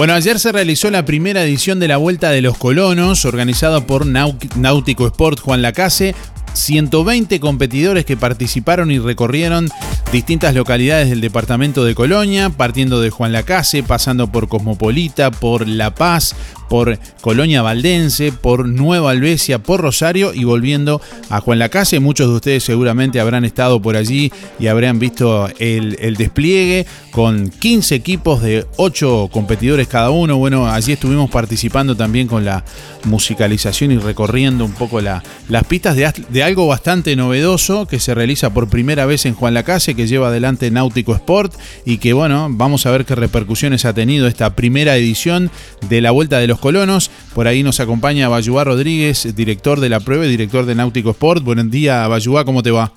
Bueno, ayer se realizó la primera edición de la Vuelta de los Colonos, organizada por Náutico Sport Juan Lacase. 120 competidores que participaron y recorrieron distintas localidades del departamento de Colonia, partiendo de Juan Lacase, pasando por Cosmopolita, por La Paz, por Colonia Valdense, por Nueva Albesia, por Rosario y volviendo a Juan Lacase. Muchos de ustedes seguramente habrán estado por allí y habrán visto el, despliegue con 15 equipos de 8 competidores cada uno. Bueno, allí estuvimos participando también con la musicalización y recorriendo un poco la, las pistas de, de, algo bastante novedoso que se realiza por primera vez en Juan Lacase, que lleva adelante Náutico Sport y que bueno, vamos a ver qué repercusiones ha tenido esta primera edición de la Vuelta de los Colonos. Por ahí nos acompaña Bayuá Rodríguez, director de la prueba y director de Náutico Sport. Buen día, Bayuá, ¿cómo te va?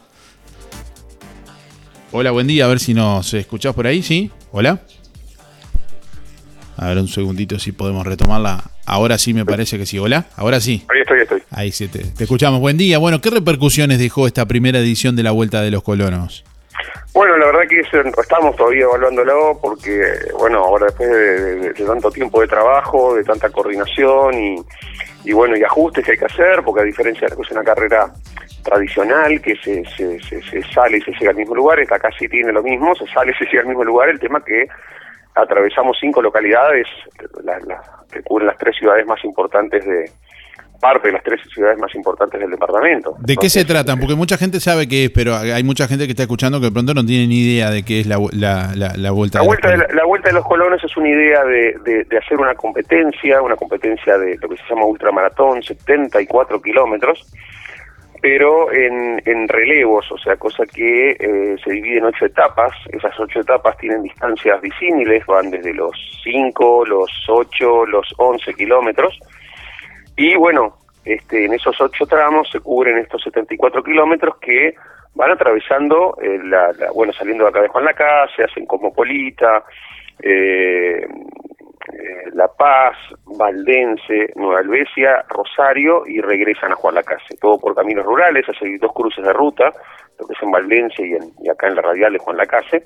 Hola, buen día, a ver si nos escuchás por ahí, ¿sí? Hola. A ver un segundito si podemos retomarla. Ahora sí me parece que sí. Hola, ahora sí. Ahí estoy, estoy. Ahí sí, te, te escuchamos. Buen día. Bueno, ¿qué repercusiones dejó esta primera edición de la Vuelta de los Colonos? Bueno, la verdad que estamos todavía evaluándolo porque, bueno, ahora después de, tanto tiempo de trabajo, de tanta coordinación y, bueno, y ajustes que hay que hacer, porque a diferencia de que es una carrera tradicional, que se, se, se, sale y se llega al mismo lugar, esta casi tiene lo mismo, se sale y se llega al mismo lugar, el tema que atravesamos cinco localidades la, que cubren las tres ciudades más importantes de parte de las tres ciudades más importantes del departamento. ¿De Entonces, qué se tratan? Porque mucha gente sabe qué es, pero hay mucha gente que está escuchando que de pronto no tiene ni idea de qué es la, la, la, la vuelta. La vuelta de, la, vuelta de los colonos es una idea de, de, de, hacer una competencia, una competencia de lo que se llama ultramaratón, 74 kilómetros, pero en, en, relevos, o sea, cosa que eh, se divide en ocho etapas. Esas ocho etapas tienen distancias disímiles, van desde los 5, los 8, los 11 kilómetros. Y bueno, este, en esos ocho tramos se cubren estos 74 kilómetros que van atravesando, eh, la, bueno, saliendo de acá de Juan se hacen Cosmopolita, eh, eh, La Paz, Valdense, Nueva Albesia, Rosario y regresan a Juan Lacase. Todo por caminos rurales, hace dos cruces de ruta, lo que es en Valdense y, y acá en la radial de Juan Lacase.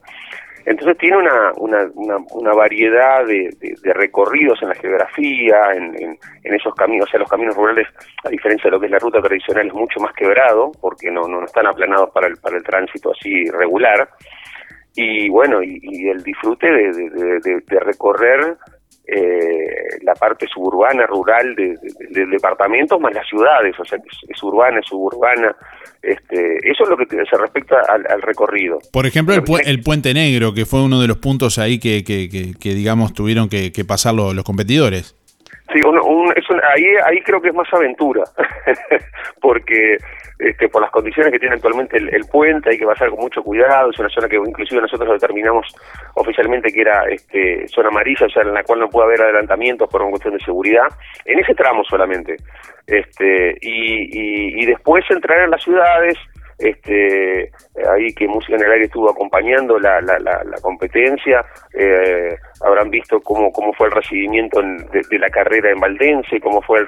Entonces tiene una, una, variedad de, recorridos en la geografía, en, esos caminos, o sea, los caminos rurales, a diferencia de lo que es la ruta tradicional, es mucho más quebrado, porque no, no están aplanados para el, para el tránsito así regular. Y bueno, y, y el disfrute de, de recorrer eh, la parte suburbana, rural del de, de departamento, más las ciudades, o sea, es, es urbana, es suburbana, este, eso es lo que se respecta al, al recorrido. Por ejemplo, el, pu el, Puente Negro, que fue uno de los puntos ahí que, que, que, que digamos, tuvieron que, pasar los, los competidores. Sí, un, un, es un, ahí, ahí creo que es más aventura, *laughs* porque este, por las condiciones que tiene actualmente el, puente, hay que pasar con mucho cuidado, es una zona que inclusive nosotros determinamos oficialmente que era este, zona amarilla, o sea, en la cual no puede haber adelantamientos por una cuestión de seguridad, en ese tramo solamente. Este, y, y después entrar en las ciudades, este, ahí que Música en el Aire estuvo acompañando la, la, la, competencia, eh, habrán visto cómo, cómo fue el recibimiento de, la carrera en Valdense, cómo fue el,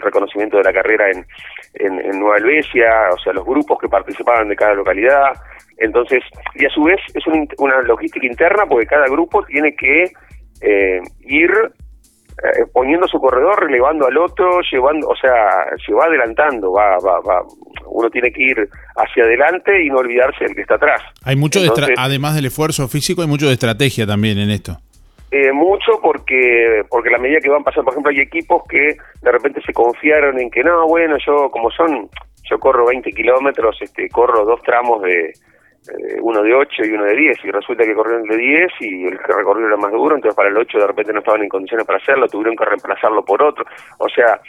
reconocimiento de la carrera en, en, Nueva Helvecia, o sea, los grupos que participaban de cada localidad. Entonces, y a su vez es una logística interna porque cada grupo tiene que eh, ir eh, poniendo su corredor, relevando al otro, llevando, o sea, se va adelantando, va, va, va, uno tiene que ir hacia adelante y no olvidarse del que está atrás. Hay mucho, además del esfuerzo físico, hay mucho de estrategia también en esto. Eh, mucho porque porque la medida que van pasando, por ejemplo, hay equipos que de repente se confiaron en que no, bueno, yo como son, yo corro 20 kilómetros, este, corro dos tramos de, eh, uno de 8 y uno de 10, y resulta que corrieron de 10 y el que recorrió era más duro, entonces para el 8 de repente no estaban en condiciones para hacerlo, tuvieron que reemplazarlo por otro. O sea,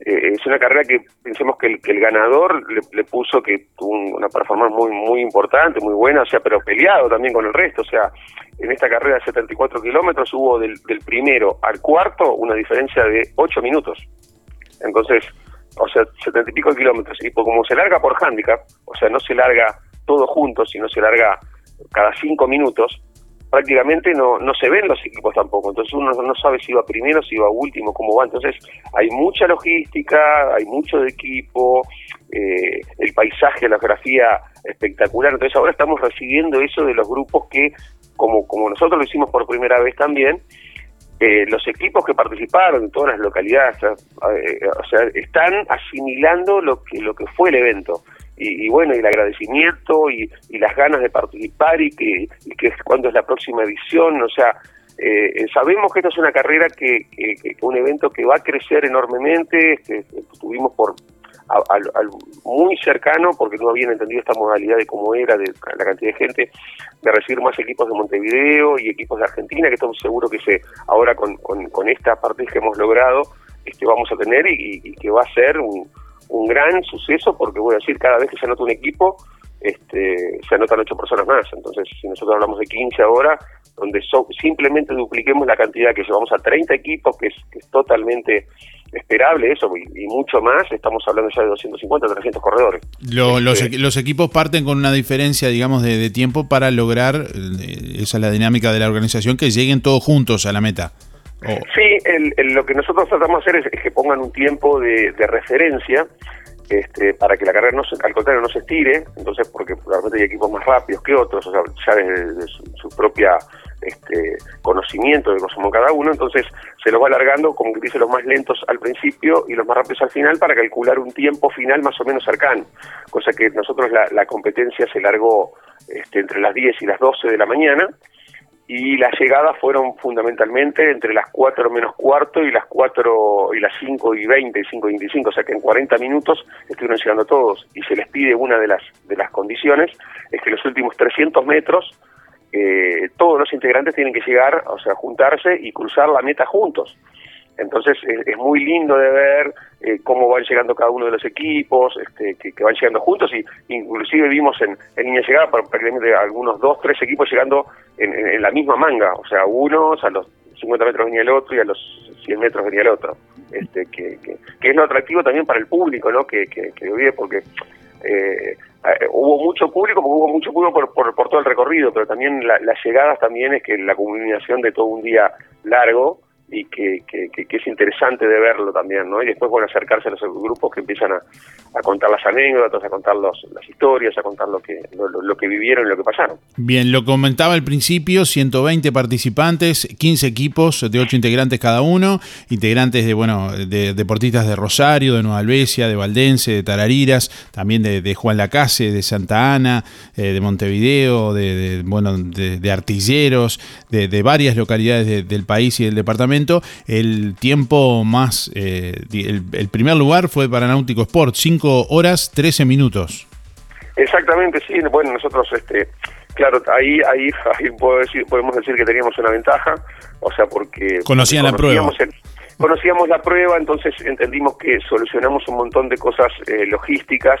eh, es una carrera que pensemos que el, que el ganador le, puso que tuvo una performance muy muy importante, muy buena, o sea, pero peleado también con el resto. O sea, en esta carrera de 74 kilómetros hubo del, primero al cuarto una diferencia de 8 minutos. Entonces, o sea, 70 y pico kilómetros. Y como se larga por handicap, o sea, no se larga todo junto, si no se larga cada cinco minutos, prácticamente no, no se ven los equipos tampoco. Entonces uno no sabe si va primero, si va último, cómo va. Entonces hay mucha logística, hay mucho de equipo, eh, el paisaje, la geografía espectacular. Entonces ahora estamos recibiendo eso de los grupos que, como, como nosotros lo hicimos por primera vez también, eh, los equipos que participaron en todas las localidades, eh, o sea, están asimilando lo que, lo que fue el evento y, bueno, y el agradecimiento y, las ganas de participar y que, y que cuando es la próxima edición, o sea, eh, sabemos que esta es una carrera que, que, un evento que va a crecer enormemente, este, estuvimos por al, muy cercano, porque no habían entendido esta modalidad de cómo era, de la cantidad de gente, de recibir más equipos de Montevideo y equipos de Argentina, que estamos seguros que se ahora con, con, esta parte que hemos logrado, este, vamos a tener y que va a ser un, un gran suceso porque voy a decir, cada vez que se anota un equipo, este, se anotan ocho personas más. Entonces, si nosotros hablamos de 15 ahora, donde simplemente dupliquemos la cantidad que llevamos a 30 equipos, que es, es totalmente esperable eso, y, mucho más, estamos hablando ya de 250, 300 corredores. los, este, los, equipos parten con una diferencia, digamos, de, tiempo para lograr, eh, esa es la dinámica de la organización, que lleguen todos juntos a la meta. Sí, lo que nosotros tratamos de hacer es, que pongan un tiempo de, referencia este, para que la carrera no se, al contrario no se estire, entonces porque realmente hay equipos más rápidos que otros, o sea, ya desde, su, propia este, conocimiento de somos cada uno, entonces se los va alargando, como que dice, los más lentos al principio y los más rápidos al final para calcular un tiempo final más o menos cercano, cosa que nosotros la, la competencia se largó este, entre las 10 y las 12 de la mañana, y las llegadas fueron fundamentalmente entre las 4 menos cuarto y las 4 y las 5 y 20 y 5 y 25, o sea que en 40 minutos estuvieron llegando todos y se les pide una de las de las condiciones es que los últimos 300 metros eh, todos los integrantes tienen que llegar, o sea, juntarse y cruzar la meta juntos. Entonces es, muy lindo de ver eh, cómo van llegando cada uno de los equipos, este, que, van llegando juntos y inclusive vimos en, en línea llegada prácticamente algunos dos, tres equipos llegando en, la misma manga, o sea, unos a los 50 metros venía el otro y a los 100 metros venía el otro. Este, que, que, es lo atractivo también para el público, ¿no? Que, que, que porque eh, eh, hubo mucho público, porque hubo mucho público por, por, todo el recorrido, pero también las llegadas también es que la combinación de todo un día largo y que, que, que, es interesante de verlo también, ¿no? Y después, bueno, acercarse a los grupos que empiezan a, a contar las anécdotas, a contar los, las historias, a contar lo que, lo, que vivieron y lo que pasaron. Bien, lo comentaba al principio, 120 participantes, 15 equipos de 8 integrantes cada uno, integrantes de, bueno, de deportistas de Rosario, de Nueva Albesia, de Valdense, de Tarariras, también de, de Juan Lacase, de Santa Ana, eh, de Montevideo, de, bueno, de, artilleros, de, varias localidades del país y del departamento el tiempo más, eh, el, primer lugar fue para Náutico Sport, 5 horas 13 minutos. Exactamente, sí. Bueno, nosotros, este, claro, ahí, ahí, decir, podemos decir que teníamos una ventaja, o sea, porque... Conocían la prueba. Conocíamos la prueba, entonces entendimos que solucionamos un montón de cosas eh, logísticas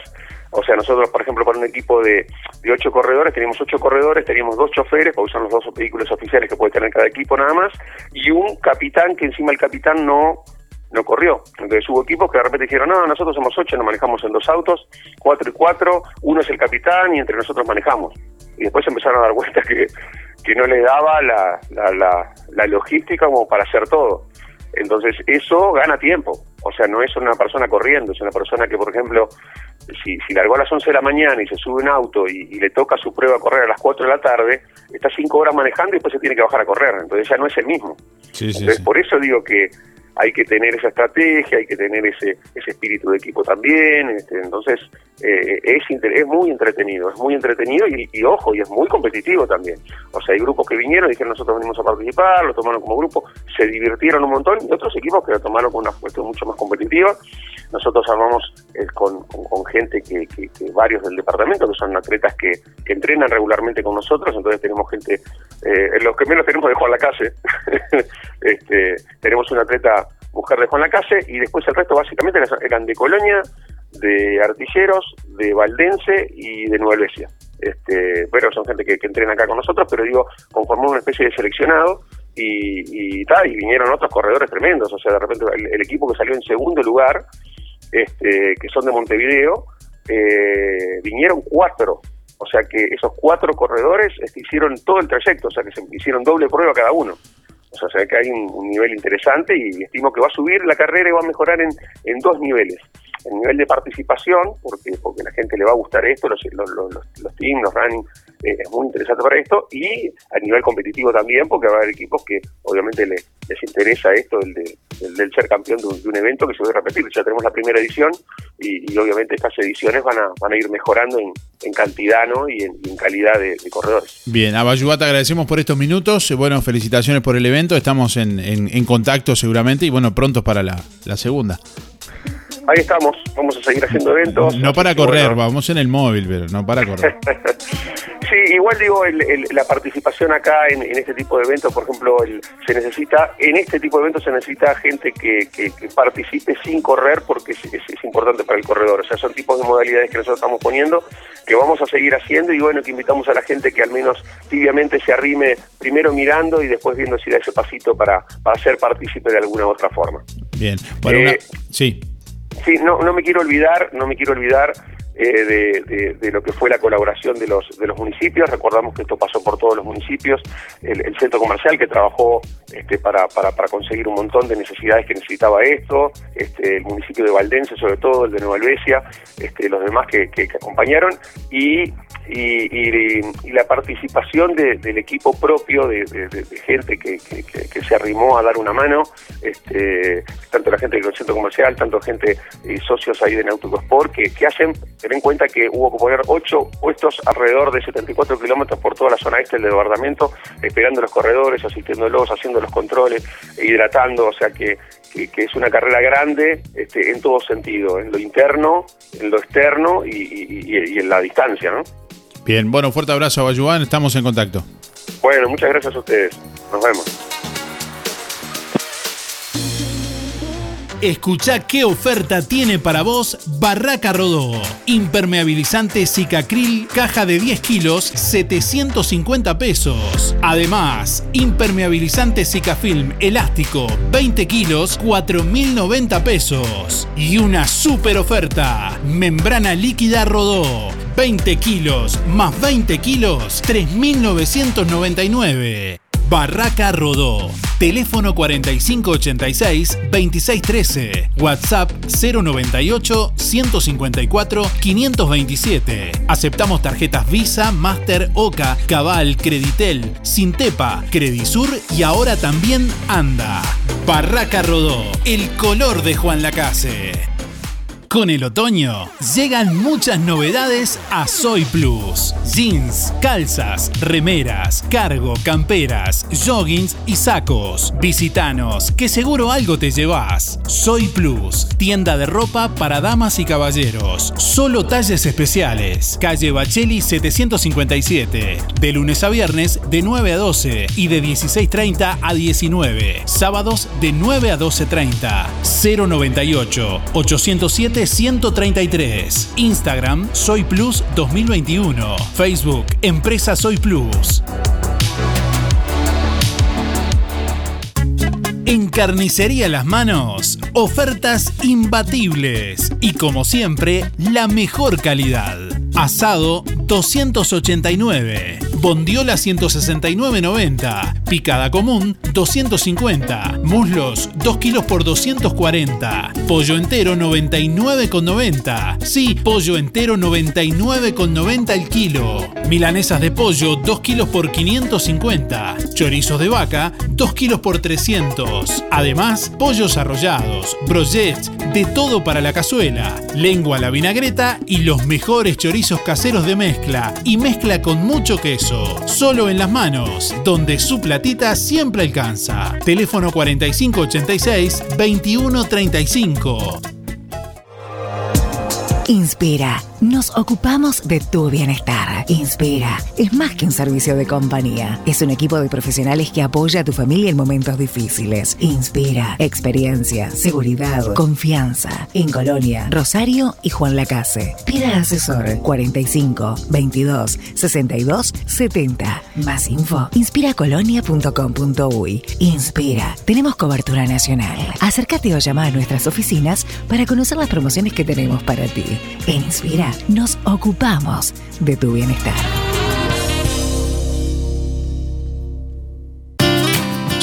o sea, nosotros, por ejemplo, para un equipo de, de ocho corredores, teníamos ocho corredores, teníamos dos choferes, porque son los dos vehículos oficiales que puede tener cada equipo nada más, y un capitán, que encima el capitán no no corrió. Entonces hubo equipos que de repente dijeron, no, nosotros somos ocho, nos manejamos en dos autos, cuatro y cuatro, uno es el capitán y entre nosotros manejamos. Y después empezaron a dar cuenta que, que no le daba la, la, la, la logística como para hacer todo. Entonces eso gana tiempo, o sea, no es una persona corriendo, es una persona que, por ejemplo, si, si largó a las 11 de la mañana y se sube un auto y, y le toca su prueba a correr a las 4 de la tarde, está 5 horas manejando y después se tiene que bajar a correr, entonces ya no es el mismo. Sí, sí, Entonces, sí. por eso digo que hay que tener esa estrategia, hay que tener ese, ese espíritu de equipo también. este, entonces, eh, es, muy entretenido, es muy entretenido y, ojo, y es muy competitivo también. O sea, hay grupos que vinieron y dijeron nosotros venimos a participar, lo tomaron como grupo, se divirtieron un montón y otros equipos que lo tomaron con una cuestión mucho más competitiva. Nosotros armamos eh, con, gente que, varios del departamento, que son atletas que, entrenan regularmente con nosotros, entonces tenemos gente, eh, los que menos tenemos de Juan Lacase, *laughs* este, tenemos una atleta mujer de Juan Lacase y después el resto básicamente eran- de Colonia, de Artilleros, de Valdense y de Nueva Helvecia. Este, pero son gente que, que entrena acá con nosotros, pero digo, conformó una especie de seleccionado y, y, ta, y vinieron otros corredores tremendos. O sea, de repente el, el equipo que salió en segundo lugar, este, que son de Montevideo, eh, vinieron cuatro. O sea que esos cuatro corredores este, hicieron todo el trayecto, o sea que se hicieron doble prueba cada uno. O sea, o sea que hay un, un nivel interesante y estimo que va a subir la carrera y va a mejorar en, en dos niveles. El nivel de participación, porque porque la gente le va a gustar esto, los, los, los, los- teams, los running, eh, es muy interesante para esto, y a nivel competitivo también, porque va a haber equipos que obviamente le- les interesa esto, el de, el del ser campeón de un, de un evento que se a repetir. Ya tenemos la primera edición y, y obviamente estas ediciones van a, van a ir mejorando en, en cantidad ¿no? y, en, y en calidad de, de corredores. Bien, a Bayuá te agradecemos por estos minutos. Eh, Bueno, felicitaciones por el evento. Estamos en, en- en contacto seguramente y bueno, prontos para la, la segunda. Ahí estamos, vamos a seguir haciendo eventos. No para correr, bueno, vamos en el móvil, pero no para correr. *laughs* Sí, igual digo, el- el- la participación acá en, en este tipo de eventos, por ejemplo, el- se necesita, en este tipo de eventos se necesita gente que, que- que participe sin correr porque es, es- es importante para el corredor. O sea, son tipos de modalidades que nosotros estamos poniendo, que vamos a seguir haciendo y bueno, que invitamos a la gente que al menos tibiamente se arrime primero mirando y después viendo si da ese pasito para, para ser partícipe de alguna otra forma. Bien, bueno, Eh, una- sí. Sí, no, no me quiero olvidar, no me quiero olvidar eh, de, de- lo que fue la colaboración de los de los municipios. Recordamos que esto pasó por todos los municipios. El, centro comercial que trabajó este, para, para, conseguir un montón de necesidades que necesitaba esto. Este, el municipio de Valdense, sobre todo, el de Nueva Helvecia, este, los demás que, que- que acompañaron. Y, y, y- la participación de- del equipo propio de, gente que, se arrimó a dar una mano, este, tanto la gente del centro comercial, tanto gente y socios ahí de Náutico Sport, que, hacen, ten en cuenta que hubo que poner ocho puestos alrededor de 74 kilómetros por toda la zona este del departamento, esperando los corredores, asistiéndolos, haciendo los controles, hidratando, o sea que, que, es una carrera grande este, en todo sentido, en lo interno, en lo externo y- y en la distancia, ¿no? Bien, bueno, fuerte abrazo a Bayuán, estamos en contacto. Bueno, muchas gracias a ustedes. Nos vemos. Escucha qué oferta tiene para vos Barraca Rodó. Impermeabilizante Cicacril, caja de 10 kilos, 750 pesos. Además, impermeabilizante Cicafilm elástico, 20 kilos, 4.090 pesos. Y una super oferta, membrana líquida Rodó. 20 kilos más 20 kilos, 3.999. Barraca Rodó. Teléfono 4586-2613. WhatsApp 098-154-527. Aceptamos tarjetas Visa, Master, Oca, Cabal, Creditel, Sintepa, Credisur y ahora también Anda. Barraca Rodó. El color de Juan Lacase. Con el otoño llegan muchas novedades a Soy Plus. Jeans, calzas, remeras, cargo, camperas, joggings y sacos. Visitanos, que seguro algo te llevas. Soy Plus, tienda de ropa para damas y caballeros. Solo talles especiales. Calle Bacheli 757. De lunes a viernes de 9 a 12 y de 16.30 a 19. Sábados de 9 a 12.30. 098 807 133. Instagram Soy Plus 2021. Facebook Empresa Soy Plus. En Carnicería Las Manos, ofertas imbatibles y como siempre, la mejor calidad. Asado 289. Bondiola 169.90. Picada común 250. Muslos 2 kilos por 240. Pollo entero 99,90. Sí, pollo entero 99,90 el kilo. Milanesas de pollo 2 kilos por 550. Chorizos de vaca 2 kilos por 300. Además, pollos arrollados, brochets, de todo para la cazuela. Lengua a la vinagreta y los mejores chorizos caseros de mezcla. Y mezcla con mucho queso. Solo en las manos, donde su platita siempre alcanza. Teléfono 4586-2135. Inspira. Nos ocupamos de tu bienestar. Inspira. Es más que un servicio de compañía. Es un equipo de profesionales que apoya a tu familia en momentos difíciles. Inspira. Experiencia, seguridad, confianza. En Colonia, Rosario y Juan Lacase. Pida asesor 45 22 62 70. Más info. Inspiracolonia.com.uy. Inspira. Tenemos cobertura nacional. Acércate o llama a nuestras oficinas para conocer las promociones que tenemos para ti. Inspira nos ocupamos de tu bienestar.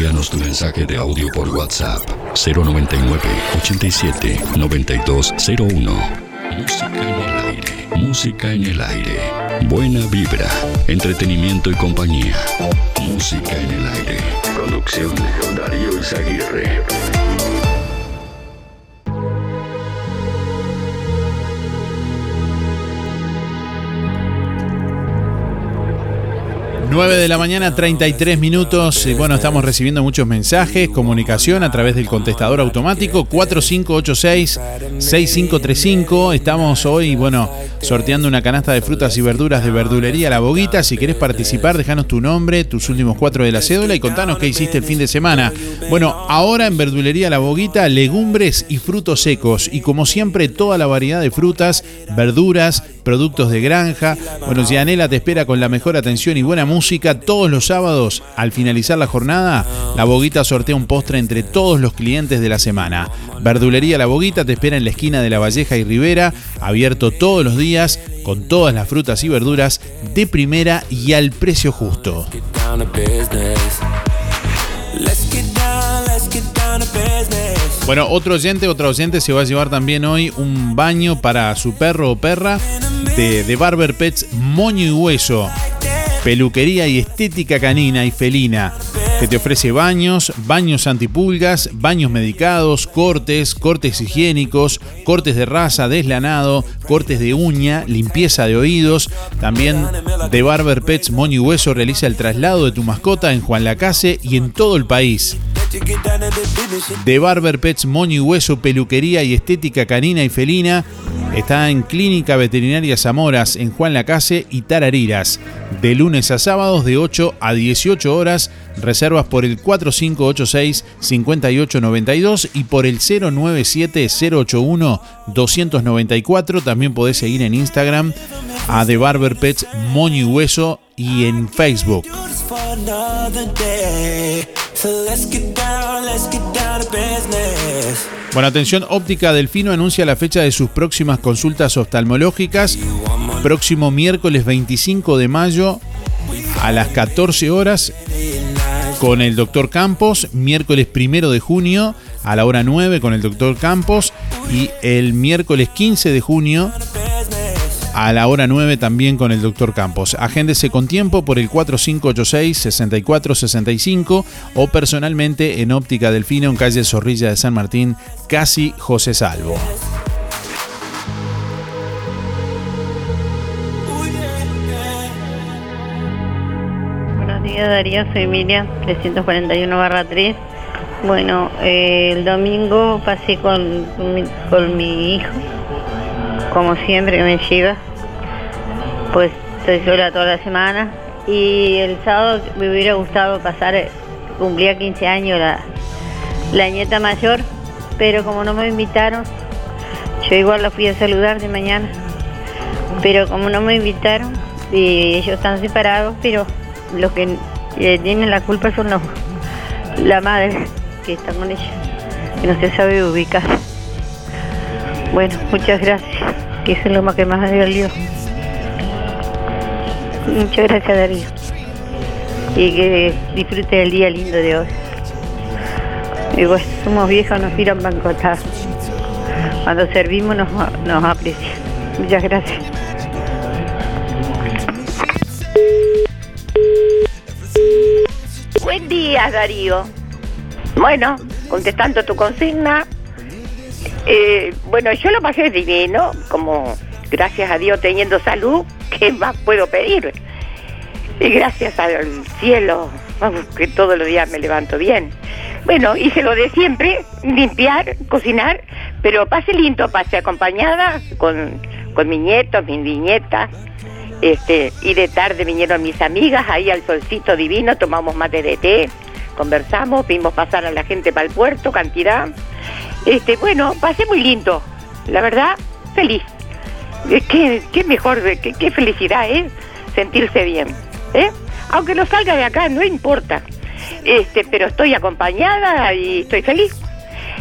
Envíanos tu mensaje de audio por WhatsApp 099 87 9201. Música en el aire. Música en el aire. Buena vibra, entretenimiento y compañía. Música en el aire. Conducción Darío Izaguirre. 9 de la mañana, 33 minutos. Y bueno, estamos recibiendo muchos mensajes, comunicación a través del contestador automático 4586-6535. Estamos hoy, bueno, sorteando una canasta de frutas y verduras de verdulería La Boguita. Si querés participar, déjanos tu nombre, tus últimos cuatro de la cédula y contanos qué hiciste el fin de semana. Bueno, ahora en verdulería La Boguita, legumbres y frutos secos. Y como siempre, toda la variedad de frutas, verduras, productos de granja. Bueno, Gianela te espera con la mejor atención y buena música todos los sábados. Al finalizar la jornada, la Boguita sortea un postre entre todos los clientes de la semana. Verdulería La Boguita te espera en la esquina de La Valleja y Rivera, abierto todos los días con todas las frutas y verduras de primera y al precio justo. Bueno, otro oyente, otra oyente se va a llevar también hoy un baño para su perro o perra de, Barber Pets Moño y Hueso. Peluquería y estética canina y felina que te ofrece baños, baños antipulgas, baños medicados, cortes, cortes higiénicos, cortes de raza, deslanado, cortes de uña, limpieza de oídos. También de Barber Pets Moño y Hueso realiza el traslado de tu mascota en Juan Lacase y en todo el país. De Barber Pets Moño y Hueso, peluquería y estética canina y felina. Está en Clínica Veterinaria Zamoras, en Juan Lacase y Tarariras. De lunes a sábados de 8 a 18 horas. Reservas por el 4586-5892 y por el 097-081-294. También podés seguir en Instagram a The Barber Pets Moño y Hueso y en Facebook. Bueno, atención, Óptica Delfino anuncia la fecha de sus próximas consultas oftalmológicas. Próximo miércoles 25 de mayo a las 14 horas con el doctor Campos. Miércoles 1 de junio a la hora 9 con el doctor Campos. Y el miércoles 15 de junio a la hora 9 también con el doctor Campos. Agéndese con tiempo por el 4586-6465 o personalmente en Óptica Delfino en calle Zorrilla de San Martín, casi José Salvo. día Darío, soy Miriam, 341 barra 3. Bueno, eh, el domingo pasé con, con mi hijo, como siempre me llega, pues estoy sola toda la semana. Y el sábado me hubiera gustado pasar, eh, cumplía 15 años la, la nieta mayor, pero como no me invitaron, yo igual la fui a saludar de mañana, pero como no me invitaron, y ellos están separados, pero los que eh, tienen la culpa son los, la madre que está con ella, que no se sabe ubicar. Bueno, muchas gracias, que es lo más que más me dolió. Muchas gracias Darío. Y que disfrute el día lindo de hoy. Y bueno, somos viejos, nos tiran bancotadas. Cuando servimos nos, nos aprecian. Muchas gracias. Buen día, Darío. Bueno, contestando tu consigna, eh, bueno, yo lo pasé divino, como gracias a Dios teniendo salud, *laughs* ¿qué más puedo pedir? Y gracias al cielo, que todos los días me levanto bien. Bueno, hice lo de siempre, limpiar, cocinar, pero pase lindo, pase acompañada con, con mi nieto, mi niñeta. Este, y de tarde vinieron mis amigas ahí al solcito divino, tomamos mate de té, conversamos, vimos pasar a la gente para el puerto, cantidad. Este, bueno, pasé muy lindo, la verdad, feliz. Qué, qué mejor, qué, qué felicidad, ¿eh? Sentirse bien, ¿eh? Aunque no salga de acá, no importa. Este, pero estoy acompañada y estoy feliz.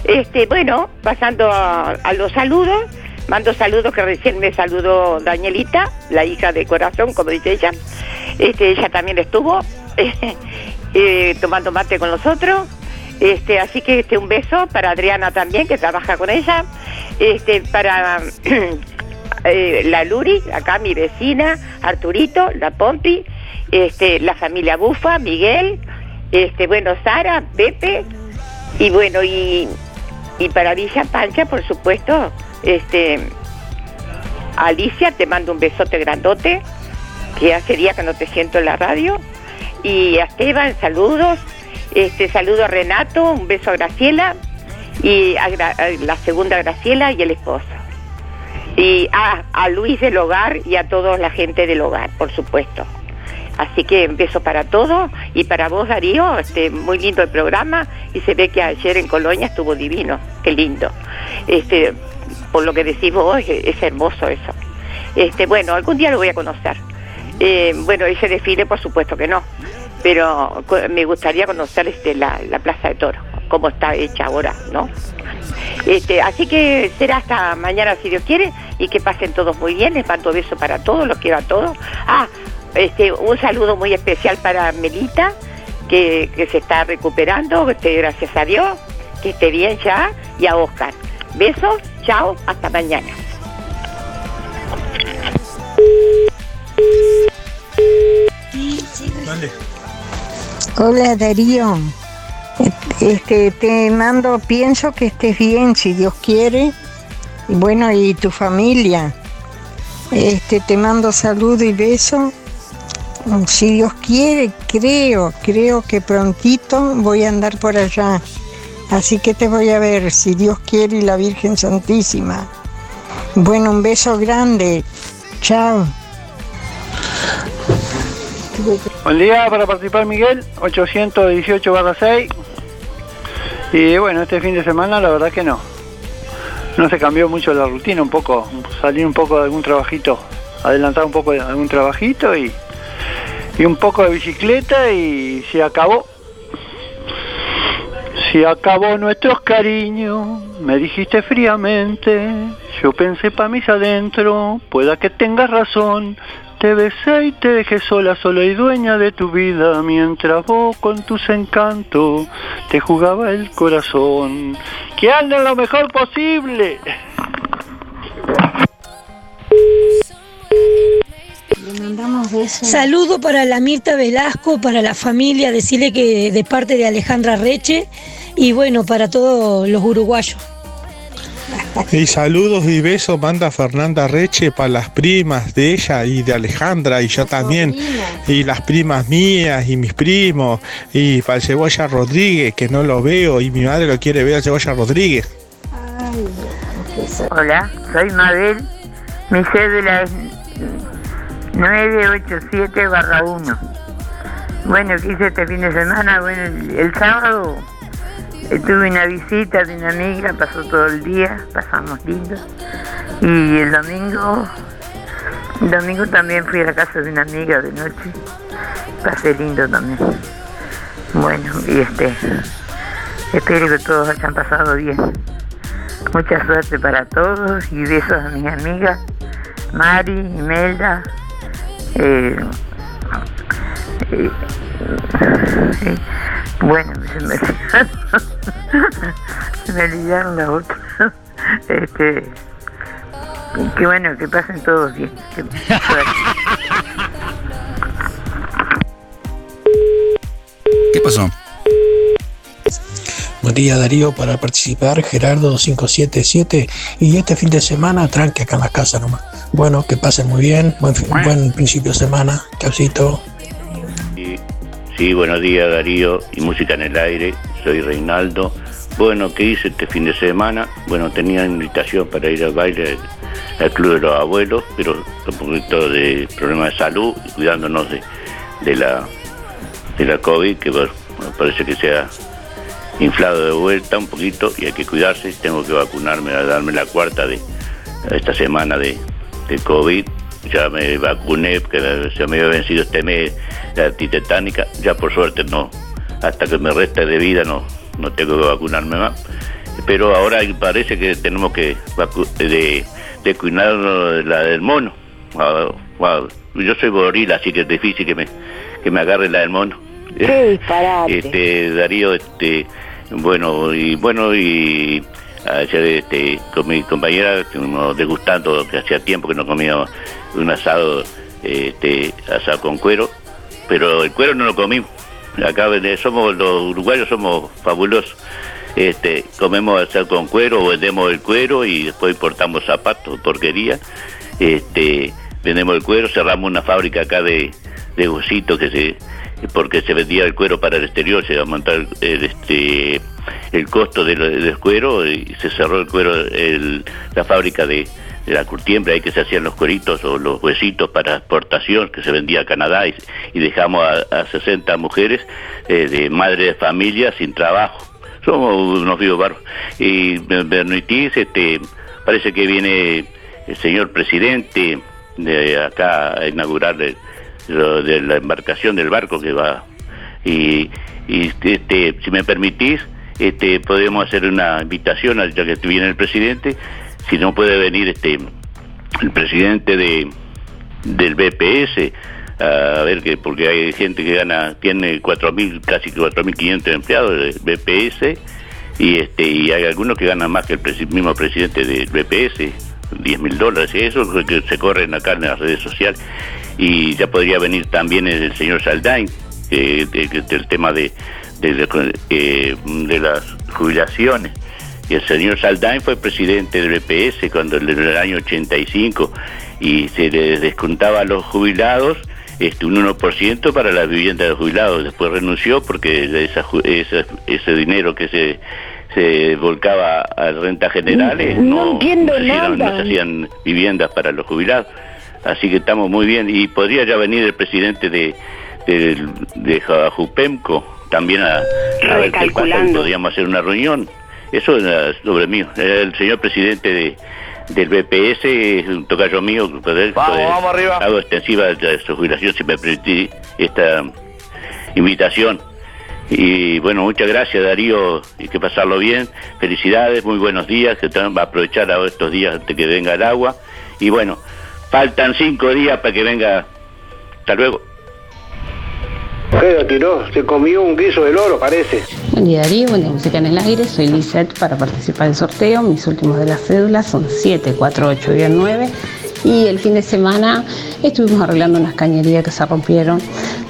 Este, bueno, pasando a, a los saludos, mando saludos que recién me saludó Danielita, la hija de corazón, como dice ella. Este, ella también estuvo *laughs* eh, tomando mate con nosotros. Este, así que este, un beso para Adriana también, que trabaja con ella. Este, para *clears throat* eh, la Luri, acá mi vecina, Arturito, la Pompi, este, la familia Bufa, Miguel, este, bueno, Sara, Pepe, y bueno, y, y para Villa Pancha, por supuesto, este, Alicia, te mando un besote grandote, que hace día que no te siento en la radio, y a Esteban, saludos, este, saludo a Renato, un beso a Graciela, y a, la segunda Graciela y el esposo. Y a, Luis del hogar y a toda la gente del hogar, por supuesto. Así que un beso para todos y para vos, Darío, este, muy lindo el programa y se ve que ayer en Colonia estuvo divino, qué lindo. Este, por lo que decís vos, es, es hermoso eso. Este, bueno, algún día lo voy a conocer. Eh, bueno, ese desfile, por supuesto que no, pero me gustaría conocer este, la, la Plaza de Toro, cómo está hecha ahora, ¿no? Este, así que será hasta mañana si Dios quiere y que pasen todos muy bien. Les mando beso para todos, los quiero a todos. Ah, este, un saludo muy especial para Melita, que, que se está recuperando, este, gracias a Dios, que esté bien ya, y a Oscar. Besos, chao, hasta mañana. Hola Darío, este te mando, pienso que estés bien si Dios quiere, y bueno y tu familia. Este te mando saludo y beso. Si Dios quiere, creo, creo que prontito voy a andar por allá. Así que te voy a ver, si Dios quiere y la Virgen Santísima. Bueno, un beso grande. Chao. *laughs* Buen día para participar Miguel, 818 barra 6. Y bueno, este fin de semana la verdad que no. No se cambió mucho la rutina, un poco, salir un poco de algún trabajito, adelantar un poco de algún trabajito y, y un poco de bicicleta y se acabó. Se acabó nuestros cariños, me dijiste fríamente, yo pensé pa' mis adentro, pueda que tengas razón, te besé y te dejé sola, sola y dueña de tu vida, mientras vos con tus encantos te jugaba el corazón. Que anden lo mejor posible. Saludo para la Mirta Velasco, para la familia, decirle que de parte de Alejandra Reche y bueno, para todos los uruguayos. Y saludos y besos manda Fernanda Reche para las primas de ella y de Alejandra y yo también. Y las primas mías y mis primos. Y para el Cebolla Rodríguez, que no lo veo y mi madre lo quiere ver al Cebolla Rodríguez. Hola, soy Mabel. Mi cédula es 987-1. Bueno, ¿qué hice este fin de semana? Bueno, el, el sábado tuve una visita de una amiga, pasó todo el día, pasamos lindo. Y el domingo, el domingo también fui a la casa de una amiga de noche, pasé lindo también. Bueno, y este, espero que todos hayan pasado bien. Mucha suerte para todos y besos a mis amigas, Mari, Imelda, eh, bueno, se me, se me olvidaron las otras. Este, que bueno, que pasen todos bien. Que-. ¿Qué pasó? Buen día Darío, para participar Gerardo 577 y este fin de semana tranque acá en la casa nomás. Bueno, que pasen muy bien, buen, fin- buen principio de semana, chaucito. Sí, buenos días Darío y Música en el Aire, soy Reinaldo. Bueno, ¿qué hice este fin de semana? Bueno, tenía invitación para ir al baile al, Club de los Abuelos, pero un poquito de problemas de salud cuidándonos de, la de la COVID, que parece que se ha inflado de vuelta un poquito y hay que cuidarse. Tengo que vacunarme, a darme la cuarta de esta semana de COVID. Ya me vacuné, que se me había vencido este mes la antitetánica. Ya por suerte no, hasta que me resta de vida no, no tengo que vacunarme más. Pero ahora parece que tenemos que vacu- de, la del mono. Wow. Yo soy gorila, así que es difícil que me, que me agarre la del mono. Qué. *laughs* Este, Darío, este, bueno, y bueno, y ayer este, con mi compañera estuvimos degustando, que hacía tiempo que no comíamos un asado, este, asado con cuero, pero el cuero no lo comimos. Acá somos los uruguayos somos fabulosos. Este, comemos asado con cuero, vendemos el cuero y después importamos zapatos, porquería. Este, vendemos el cuero, cerramos una fábrica acá de, de que se porque se vendía el cuero para el exterior, se iba a montar el, el, este el costo del, del cuero y se cerró el cuero el- la fábrica de la curtiembre, ahí que se hacían los cueritos o los huesitos para exportación que se vendía a Canadá y, dejamos a, a 60 mujeres eh, de madre de familia sin trabajo. Somos unos vivos barros. Y me permitís, este, parece que viene el señor presidente de acá a inaugurar lo de la embarcación del barco que va y, y, este si me permitís este podemos hacer una invitación ya que viene el presidente si no puede venir este el presidente de del BPS a ver que porque hay gente que gana tiene 4000 casi 4500 empleados del BPS y este y hay algunos que ganan más que el mismo presidente del BPS 10 mil dólares y eso que se corren acá en las redes sociales y ya podría venir también el señor Saldain eh, de- de- del tema de de, eh, de las jubilaciones y el señor Saldain fue presidente del BPS cuando en el año 85 y se le descontaba a los jubilados este, un 1% para la vivienda de jubilados. Después renunció porque esa ese dinero que se, se volcaba a rentas generales No entiendo hicieron- nada. no se hacían viviendas para los jubilados. Así que estamos muy bien. Y podría ya venir el presidente de, de, de Jupemco también a, a ver qué pasa. Podríamos hacer una reunión. Eso es sobre mí. El señor presidente de, del BPS es un tocayo mío. Poder, Vamos, poder- vamos arriba. Hago extensiva de su jubilación si me permití esta invitación. Y bueno, muchas gracias Darío, y que pasarlo bien. Felicidades, muy buenos días, que va a aprovechar ahora estos días antes que venga el agua. Y bueno, faltan cinco días para que venga. Hasta luego. ¿Qué tiró? Se comió un guiso de loro, parece. Buen día Darío, buen día Música en el Aire, soy Lizeth para participar del sorteo. Mis últimos de las cédulas son 7, 4, 8 y el 9. Y el fin de semana estuvimos arreglando unas cañerías que se rompieron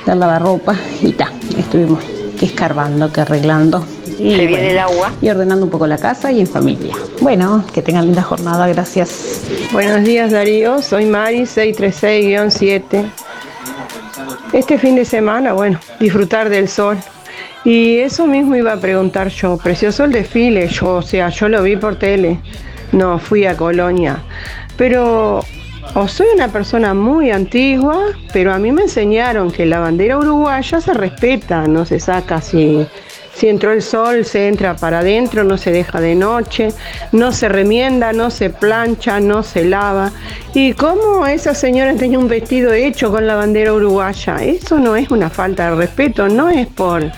del lavarropa y ta, estuvimos que escarbando, que arreglando. Y, Se viene el agua. Y ordenando un poco la casa y en familia. Bueno, que tengan linda jornada, gracias. Buenos días Darío, soy Mari 636-7. Este fin de semana, bueno, disfrutar del sol. Y eso mismo iba a preguntar yo, precioso el desfile, yo, o sea, yo lo vi por tele, no fui a Colonia. Pero o soy una persona muy antigua, pero a mí me enseñaron que la bandera uruguaya se respeta, no se saca si, si entró el sol, se entra para adentro, no se deja de noche, no se remienda, no se plancha, no se lava. ¿Y cómo esa señora tenía un vestido hecho con la bandera uruguaya? Eso no es una falta de respeto, no es por...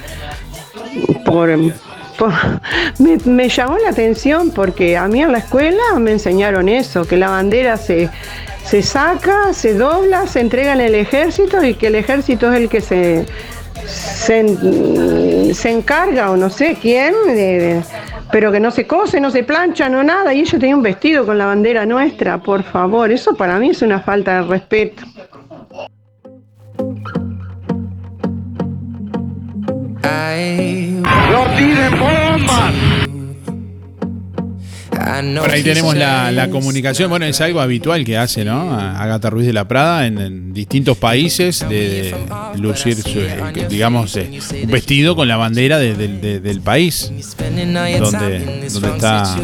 por, *laughs* me, me llamó la atención porque a mí en la escuela me enseñaron eso, que la bandera se, se saca, se dobla, se entrega en el ejército y que el ejército es el que se, se, en- se encarga o no sé quién, de- de- pero que no se cose, no se plancha, no nada. Y ella tenía un vestido con la bandera nuestra, por favor. Eso para mí es una falta de respeto. ¡No tiren bombas! Por ahí tenemos la, la comunicación. Bueno, es algo habitual que hace, ¿no? Agatha Ruiz de la Prada en, en distintos países de, de lucir, su, eh, digamos, eh, un vestido con la bandera de- de- de- del país donde, donde está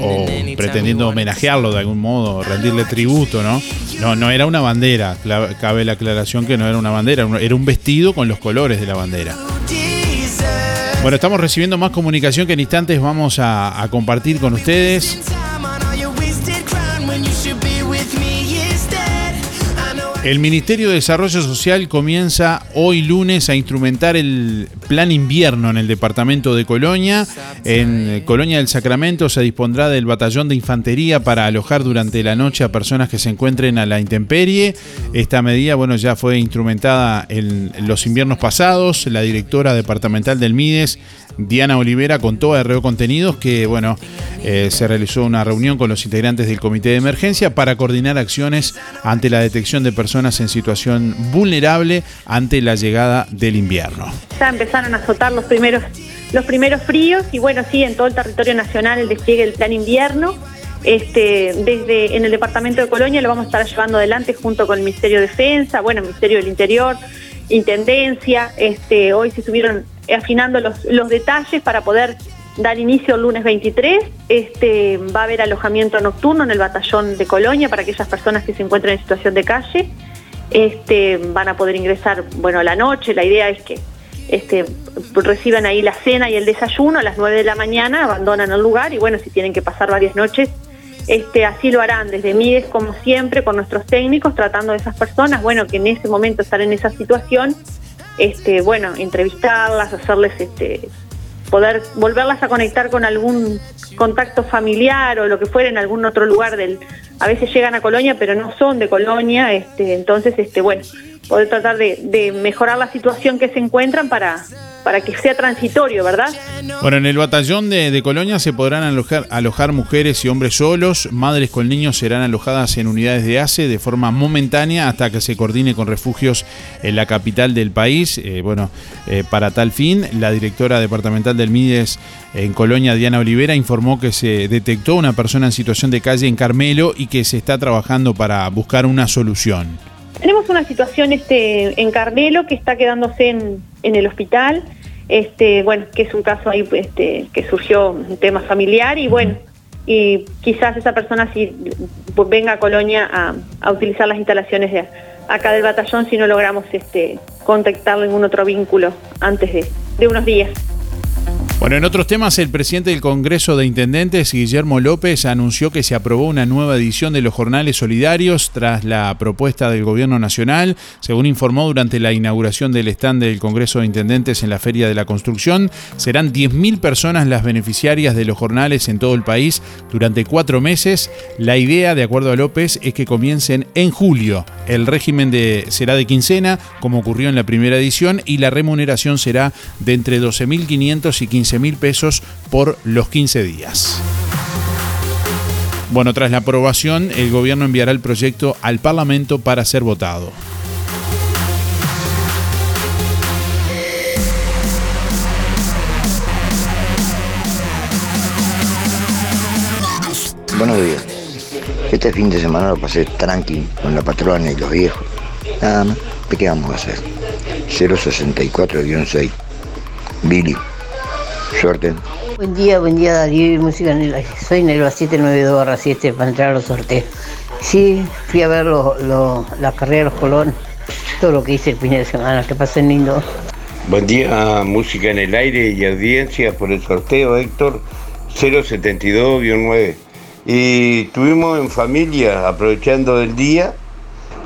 o pretendiendo homenajearlo de algún modo, rendirle tributo, ¿no? No, no era una bandera, cabe la aclaración que no era una bandera, era un vestido con los colores de la bandera. Bueno, estamos recibiendo más comunicación que en instantes vamos a, a compartir con ustedes. El Ministerio de Desarrollo Social comienza hoy lunes a instrumentar el plan invierno en el departamento de Colonia. En Colonia del Sacramento se dispondrá del batallón de infantería para alojar durante la noche a personas que se encuentren a la intemperie. Esta medida, bueno, ya fue instrumentada en los inviernos pasados. La directora departamental del MIDES, Diana Olivera, contó a RO Contenidos que, bueno, eh, se realizó una reunión con los integrantes del comité de emergencia para coordinar acciones ante la detección de personas en situación vulnerable ante la llegada del invierno. Ya empezaron a azotar los primeros, los primeros fríos y bueno, sí, en todo el territorio nacional el despliegue del plan invierno. Este, desde en el departamento de Colonia lo vamos a estar llevando adelante junto con el Ministerio de Defensa, bueno, el Ministerio del Interior, Intendencia. Este, hoy se estuvieron afinando los, detalles para poder dar inicio el lunes 23. Este, va a haber alojamiento nocturno en el batallón de Colonia para aquellas personas que se encuentran en situación de calle. Este, van a poder ingresar, bueno, la noche. La idea es que este, reciban ahí la cena y el desayuno a las 9 de la mañana, abandonan el lugar y bueno, si tienen que pasar varias noches, este, así lo harán desde MIDES como siempre con nuestros técnicos tratando de esas personas, bueno, que en ese momento están en esa situación, este, bueno, entrevistarlas, hacerles este, poder volverlas a conectar con algún contacto familiar o lo que fuera en algún otro lugar del a veces llegan a Colonia pero no son de Colonia este entonces este bueno poder tratar de, de mejorar la situación que se encuentran para para que sea transitorio verdad Bueno, en el batallón de, Colonia se podrán alojar, alojar mujeres y hombres solos, madres con niños serán alojadas en unidades de ACE de forma momentánea hasta que se coordine con refugios en la capital del país. Eh, bueno, eh, para tal fin, la directora departamental del MIDES en Colonia, Diana Olivera, informó que se detectó una persona en situación de calle en Carmelo y que se está trabajando para buscar una solución. Tenemos una situación este, en Carmelo que está quedándose en, el hospital, este, bueno, que es un caso ahí este, que surgió un tema familiar y bueno, y quizás esa persona si venga a Colonia a, a utilizar las instalaciones de acá del batallón si no logramos este, contactarlo en ningún otro vínculo antes de, de unos días. Bueno, en otros temas, el presidente del Congreso de Intendentes, Guillermo López, anunció que se aprobó una nueva edición de los jornales solidarios tras la propuesta del Gobierno Nacional. Según informó durante la inauguración del stand del Congreso de Intendentes en la Feria de la Construcción, serán 10.000 personas las beneficiarias de los jornales en todo el país durante cuatro meses. La idea, de acuerdo a López, es que comiencen en julio. El régimen será de quincena, como ocurrió en la primera edición, y la remuneración será de entre 12.500 y 15 15 mil pesos por los 15 días. Bueno, tras la aprobación, el gobierno enviará el proyecto al Parlamento para ser votado. Buenos días. Este fin de semana lo pasé tranqui con la patrona y los viejos. Nada más, ¿qué vamos a hacer? 064-6. Billy. Suerte. Buen día, buen día Darío y Música en el aire. Soy Nelva 792 7 para entrar a los sorteos. Sí, fui a ver lo- lo- la carrera de los colones, todo lo que hice el fin de semana, que pasen lindo. Buen día, música en el aire y audiencia por el sorteo, Héctor 072-9. Y tuvimos en familia, aprovechando el día,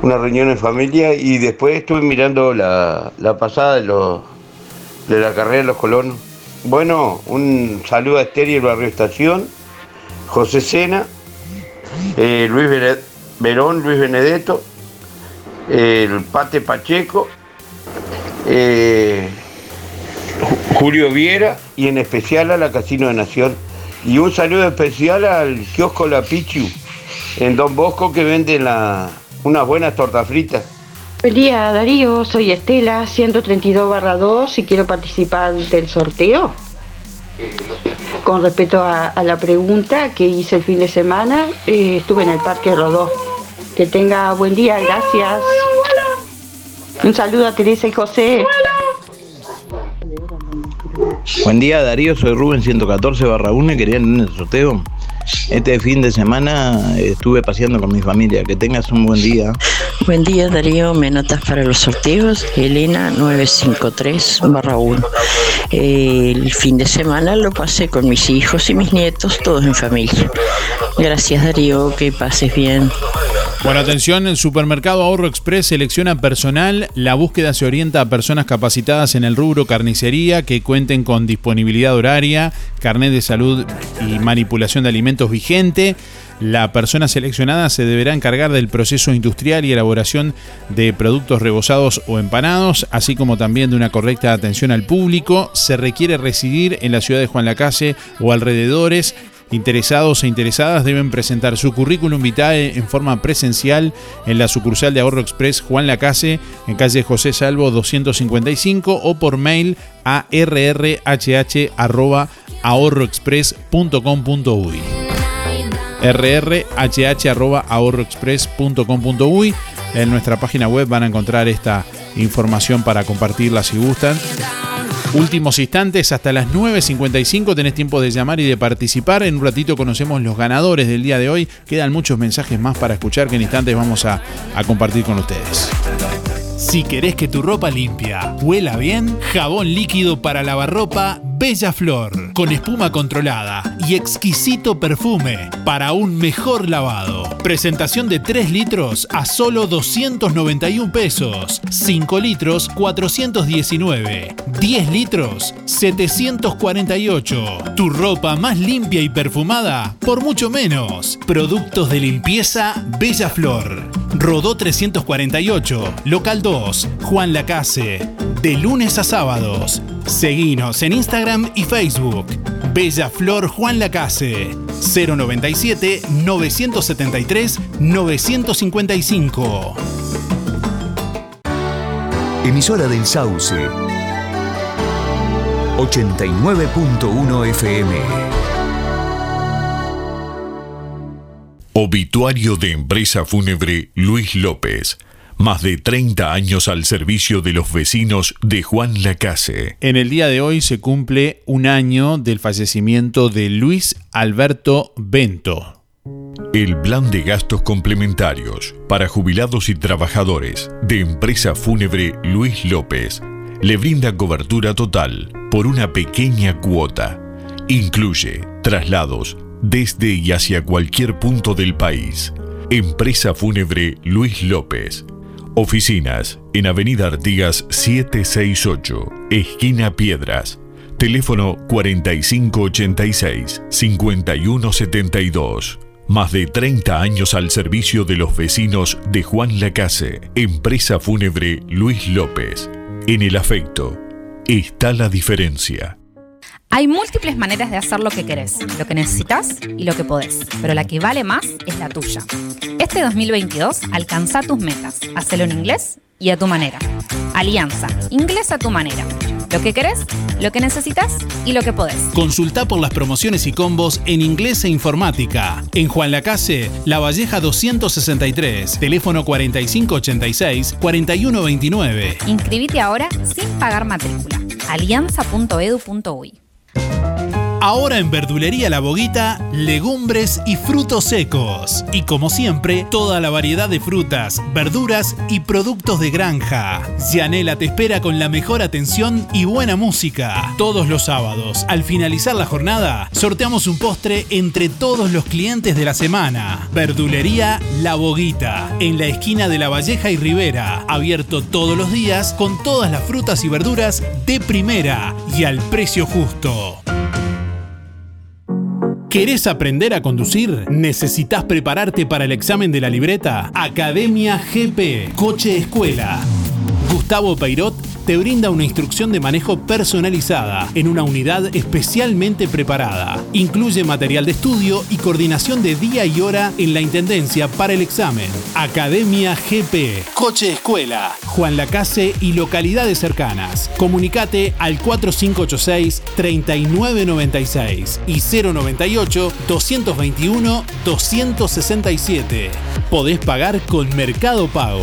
una reunión en familia y después estuve mirando la, la pasada de, los, de la carrera de los colonos. Bueno, un saludo a Esther y el Barrio Estación, José Sena, eh, Luis Verón, Luis Benedetto, el Pate Pacheco, eh, Ju- Julio Viera y en especial a la Casino de Nación. Y un saludo especial al kiosco La Pichu en Don Bosco que vende unas buenas tortas fritas. Buen día Darío, soy Estela, 132 barra 2 y quiero participar del sorteo. Con respecto a, la pregunta que hice el fin de semana, eh, estuve en el Parque Rodó. Que tenga buen día, gracias. Un saludo a Teresa y José. Buen día Darío, soy Rubén 114 barra 1 y quería en el sorteo. Este fin de semana estuve paseando con mi familia. Que tengas un buen día. Buen día Darío, me notas para los sorteos, Elena 953 barra 1. El fin de semana lo pasé con mis hijos y mis nietos, todos en familia. Gracias Darío, que pases bien. Bueno, atención, el supermercado Ahorro Express selecciona personal. La búsqueda se orienta a personas capacitadas en el rubro carnicería que cuenten con disponibilidad horaria, carnet de salud y manipulación de alimentos vigente. La persona seleccionada se deberá encargar del proceso industrial y elaboración de productos rebozados o empanados, así como también de una correcta atención al público. Se requiere residir en la ciudad de Juan Lacase o alrededores Interesados e interesadas deben presentar su currículum vitae en forma presencial en la sucursal de Ahorro Express Juan Lacase, en calle José Salvo 255 o por mail a rrhh@ahorroexpress.com.uy rrhh@ahorroexpress.com.uy En nuestra página web van a encontrar esta información para compartirla si gustan. Últimos instantes, hasta las 9.55 tenés tiempo de llamar y de participar. En un ratito conocemos los ganadores del día de hoy. Quedan muchos mensajes más para escuchar que en instantes vamos a, compartir con ustedes. Si querés que tu ropa limpia huela bien, jabón líquido para lavarropa Bella Flor, con espuma controlada y exquisito perfume para un mejor lavado. Presentación de 3 litros a solo 291 pesos, 5 litros 419, 10 litros 748. Tu ropa más limpia y perfumada por mucho menos. Productos de limpieza Bella Flor. Rodó 348, local 2, Juan Lacase. De lunes a sábados. Seguinos en Instagram y Facebook. Bella Flor Juan Lacase. 097 973 955. Emisora del Sauce. 89.1 FM. Obituario de empresa fúnebre Luis López. Más de 30 años al servicio de los vecinos de Juan Lacase. En el día de hoy se cumple un año del fallecimiento de Luis Alberto Bento. El plan de gastos complementarios para jubilados y trabajadores de empresa fúnebre Luis López le brinda cobertura total por una pequeña cuota. Incluye traslados desde y hacia cualquier punto del país. Empresa fúnebre Luis López. Oficinas en Avenida Artigas 768, esquina Piedras. Teléfono 4586-5172. Más de 30 años al servicio de los vecinos de Juan Lacase. Empresa fúnebre Luis López. En el afecto está la diferencia. Hay múltiples maneras de hacer lo que querés, lo que necesitas y lo que podés, pero la que vale más es la tuya. Este 2022 alcanza tus metas, hacelo en inglés y a tu manera. Alianza, inglés a tu manera. Lo que querés, lo que necesitas y lo que podés. Consulta por las promociones y combos en inglés e informática. En Juan Lacase, La Valleja 263, teléfono 4586-4129. Inscribite ahora sin pagar matrícula. alianza.edu.uy Thank you. Ahora en Verdulería La Boguita, legumbres y frutos secos. Y como siempre, toda la variedad de frutas, verduras y productos de granja. Gianela te espera con la mejor atención y buena música. Todos los sábados, al finalizar la jornada, sorteamos un postre entre todos los clientes de la semana. Verdulería La Boguita, en la esquina de La Valleja y Rivera. Abierto todos los días con todas las frutas y verduras de primera y al precio justo. ¿Querés aprender a conducir? ¿Necesitas prepararte para el examen de la libreta? Academia GP, Coche Escuela. Gustavo Peirot te brinda una instrucción de manejo personalizada en una unidad especialmente preparada. Incluye material de estudio y coordinación de día y hora en la Intendencia para el examen. Academia GP, Coche Escuela, Juan Lacase y localidades cercanas. Comunicate al 4586-3996 y 098-221-267. Podés pagar con Mercado Pago.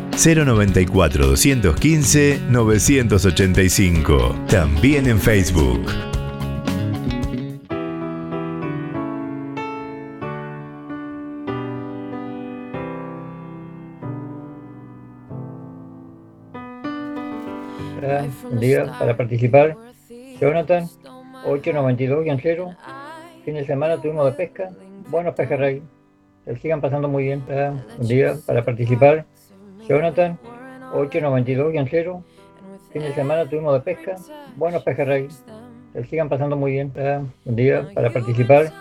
094 215 985. También en Facebook. Buen día para participar. Jonathan, 892-0. Fin de semana tuvimos de pesca. Buenos pejerrey. Que sigan pasando muy bien. Buen día para participar. Jonathan, 892-0. Fin de semana tuvimos de pesca. Buenos pejerrey. Que sigan pasando muy bien. Buen día para participar.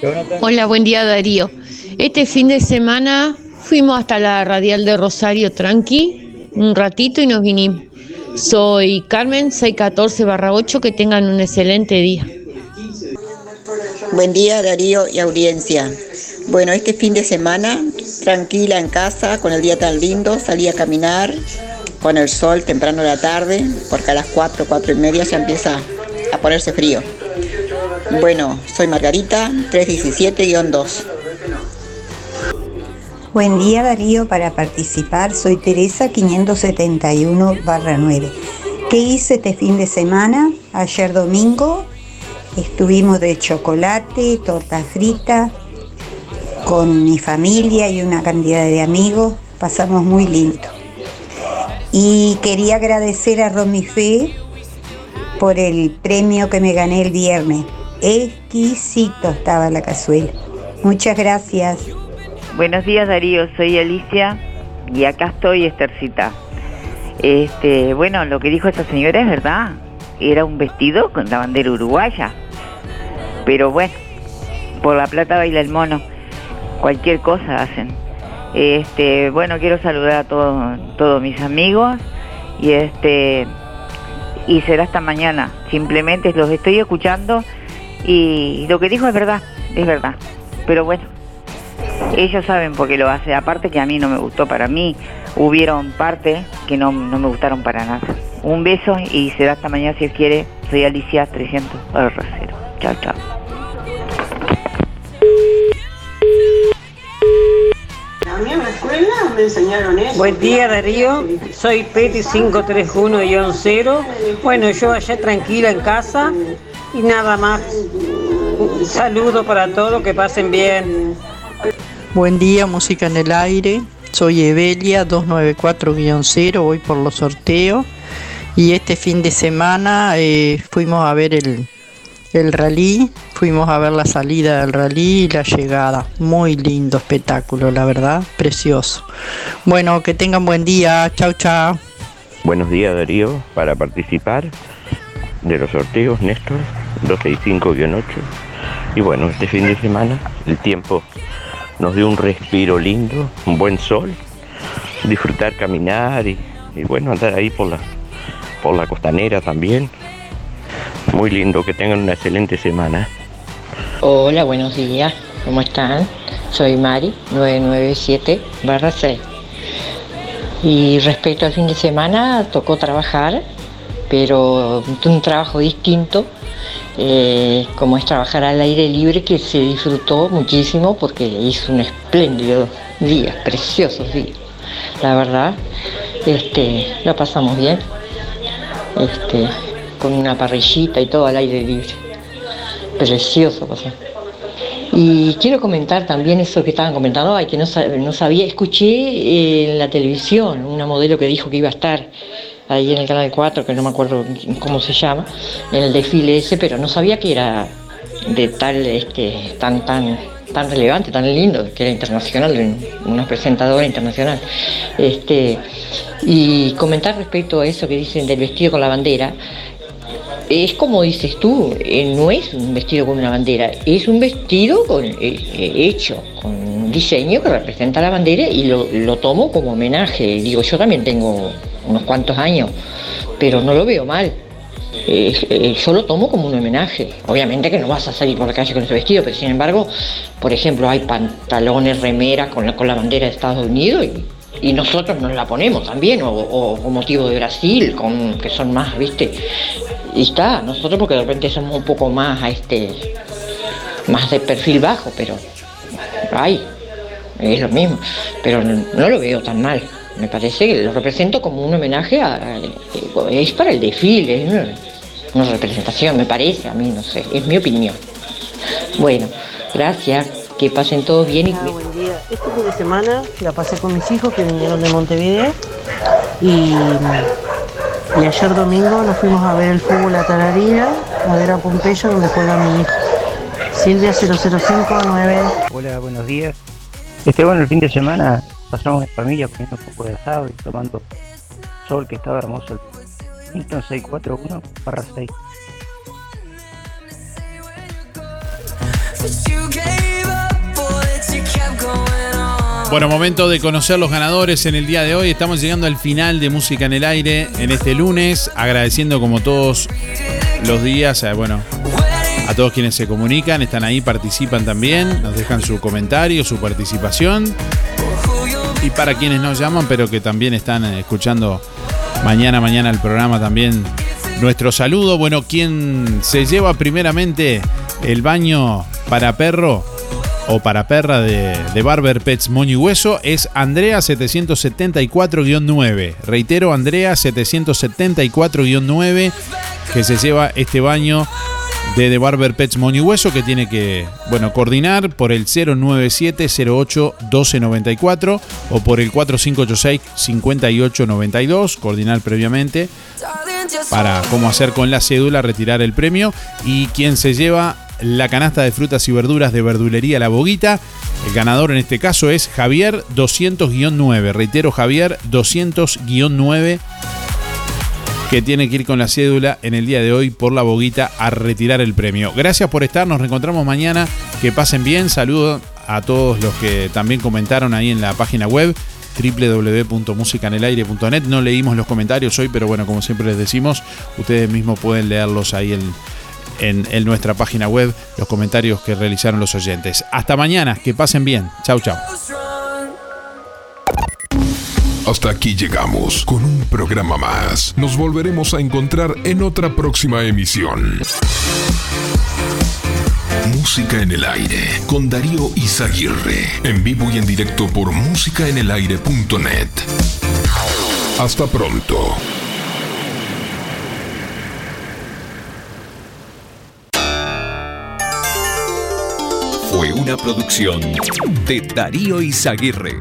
Jonathan. Hola, buen día Darío. Este fin de semana fuimos hasta la radial de Rosario Tranqui, un ratito y nos vinimos. Soy Carmen 614 8, que tengan un excelente día. Buen día Darío y audiencia. Bueno, este fin de semana, tranquila en casa, con el día tan lindo, salí a caminar con el sol temprano de la tarde, porque a las 4, 4 y media ya empieza a ponerse frío. Bueno, soy Margarita, 317-2. Buen día Darío, para participar soy Teresa 571-9. ¿Qué hice este fin de semana? Ayer domingo estuvimos de chocolate, torta frita con mi familia y una cantidad de amigos. Pasamos muy lindo. Y quería agradecer a Romy Fe por el premio que me gané el viernes. Exquisito estaba la cazuela. Muchas gracias. Buenos días Darío, soy Alicia y acá estoy Estercita. Este, bueno, lo que dijo esta señora es verdad. Era un vestido con la bandera uruguaya. Pero bueno, por la plata baila el mono. Cualquier cosa hacen. Este, bueno, quiero saludar a todos todos mis amigos y este y será hasta mañana. Simplemente los estoy escuchando y lo que dijo es verdad, es verdad. Pero bueno, ellos saben por qué lo hace. Aparte que a mí no me gustó para mí, hubieron partes que no, no me gustaron para nada. Un beso y será hasta mañana si Dios quiere. Soy Alicia 300 R0. Chao, chao. Me enseñaron eso. Buen día Darío, soy Peti 531-0. Bueno, yo allá tranquila en casa y nada más. Un saludo para todos, que pasen bien. Buen día, música en el aire. Soy Evelia 294-0, voy por los sorteos. Y este fin de semana eh, fuimos a ver el, el rally, fuimos a ver la salida del rally y la llegada. Muy lindo espectáculo, la verdad, precioso. Bueno, que tengan buen día. Chao, chao. Buenos días Darío, para participar de los sorteos Néstor 265-8. Y bueno, este fin de semana el tiempo nos dio un respiro lindo, un buen sol, disfrutar caminar y, y bueno, andar ahí por la, por la costanera también. Muy lindo, que tengan una excelente semana. Hola, buenos días. ¿Cómo están? Soy Mari, 997 barra 6. Y respecto al fin de semana, tocó trabajar, pero un trabajo distinto, eh, como es trabajar al aire libre, que se disfrutó muchísimo porque hizo un espléndido día, preciosos días. La verdad, este, la pasamos bien, este, con una parrillita y todo al aire libre. Precioso. Y quiero comentar también eso que estaban comentando, ay, que no, sab- no sabía, escuché en la televisión una modelo que dijo que iba a estar ahí en el canal 4, que no me acuerdo cómo se llama, en el desfile ese, pero no sabía que era de tal, este, tan, tan, tan relevante, tan lindo, que era internacional, una presentadora internacional. Este, y comentar respecto a eso que dicen del vestido con la bandera, es como dices tú, eh, no es un vestido con una bandera, es un vestido con, eh, eh, hecho con un diseño que representa la bandera y lo, lo tomo como homenaje. Digo, yo también tengo unos cuantos años, pero no lo veo mal. Yo lo tomo como un homenaje. Obviamente que no vas a salir por la calle con ese vestido, pero sin embargo, por ejemplo, hay pantalones, remeras con la, con la bandera de Estados Unidos y, nosotros nos la ponemos también, o, o motivo de Brasil, con, que son más, ¿viste? Y está, nosotros porque de repente somos un poco más a este más de perfil bajo, pero ay, es lo mismo. Pero no, no lo veo tan mal. Me parece que lo represento como un homenaje a, a- es para el desfile, es una, una representación, me parece, a mí no sé, es mi opinión. Bueno, gracias, que pasen todos bien y Hola, buen día. Este fin de semana la pasé con mis hijos que vinieron de Montevideo y, y ayer domingo nos fuimos a ver el fútbol a Tararira, a ver a Pompeyo donde juega mi hijo. Silvia 0059. Hola, buenos días. Este bueno, el fin de semana pasamos en familia comiendo un poco de asado y tomando sol, que estaba hermoso. Hilton 641 barra 6. Bueno, momento de conocer los ganadores en el día de hoy. Estamos llegando al final de Música en el Aire en este lunes, agradeciendo como todos los días, eh, bueno, a todos quienes se comunican, están ahí, participan también, nos dejan su comentario, su participación. Y para quienes nos llaman, pero que también están eh, escuchando mañana, mañana el programa también, nuestro saludo. Bueno, quien se lleva primeramente el baño para perro o para perra de, de Barber Pets Moño y Hueso es Andrea 774-9. Reitero, Andrea 774-9 que se lleva este baño de The Barber Pets Moño y Hueso que tiene que, bueno, coordinar por el 097-08-1294 o por el 4586-5892, coordinar previamente para cómo hacer con la cédula, retirar el premio y quien se lleva la canasta de frutas y verduras de verdulería La Boguita. El ganador en este caso es Javier 200-9. Reitero, Javier 200-9 que tiene que ir con la cédula en el día de hoy por la boguita a retirar el premio. Gracias por estar, nos reencontramos mañana. Que pasen bien. Saludo a todos los que también comentaron ahí en la página web www.musicanelaire.net. No leímos los comentarios hoy, pero bueno, como siempre les decimos, ustedes mismos pueden leerlos ahí en, en, nuestra página web, los comentarios que realizaron los oyentes. Hasta mañana, que pasen bien. Chau, chau. Hasta aquí llegamos con un programa más. Nos volveremos a encontrar en otra próxima emisión. Música en el aire con Darío Izaguirre. En vivo y en directo por musicaenelaire.net. Hasta pronto. una producción de Darío Izaguirre.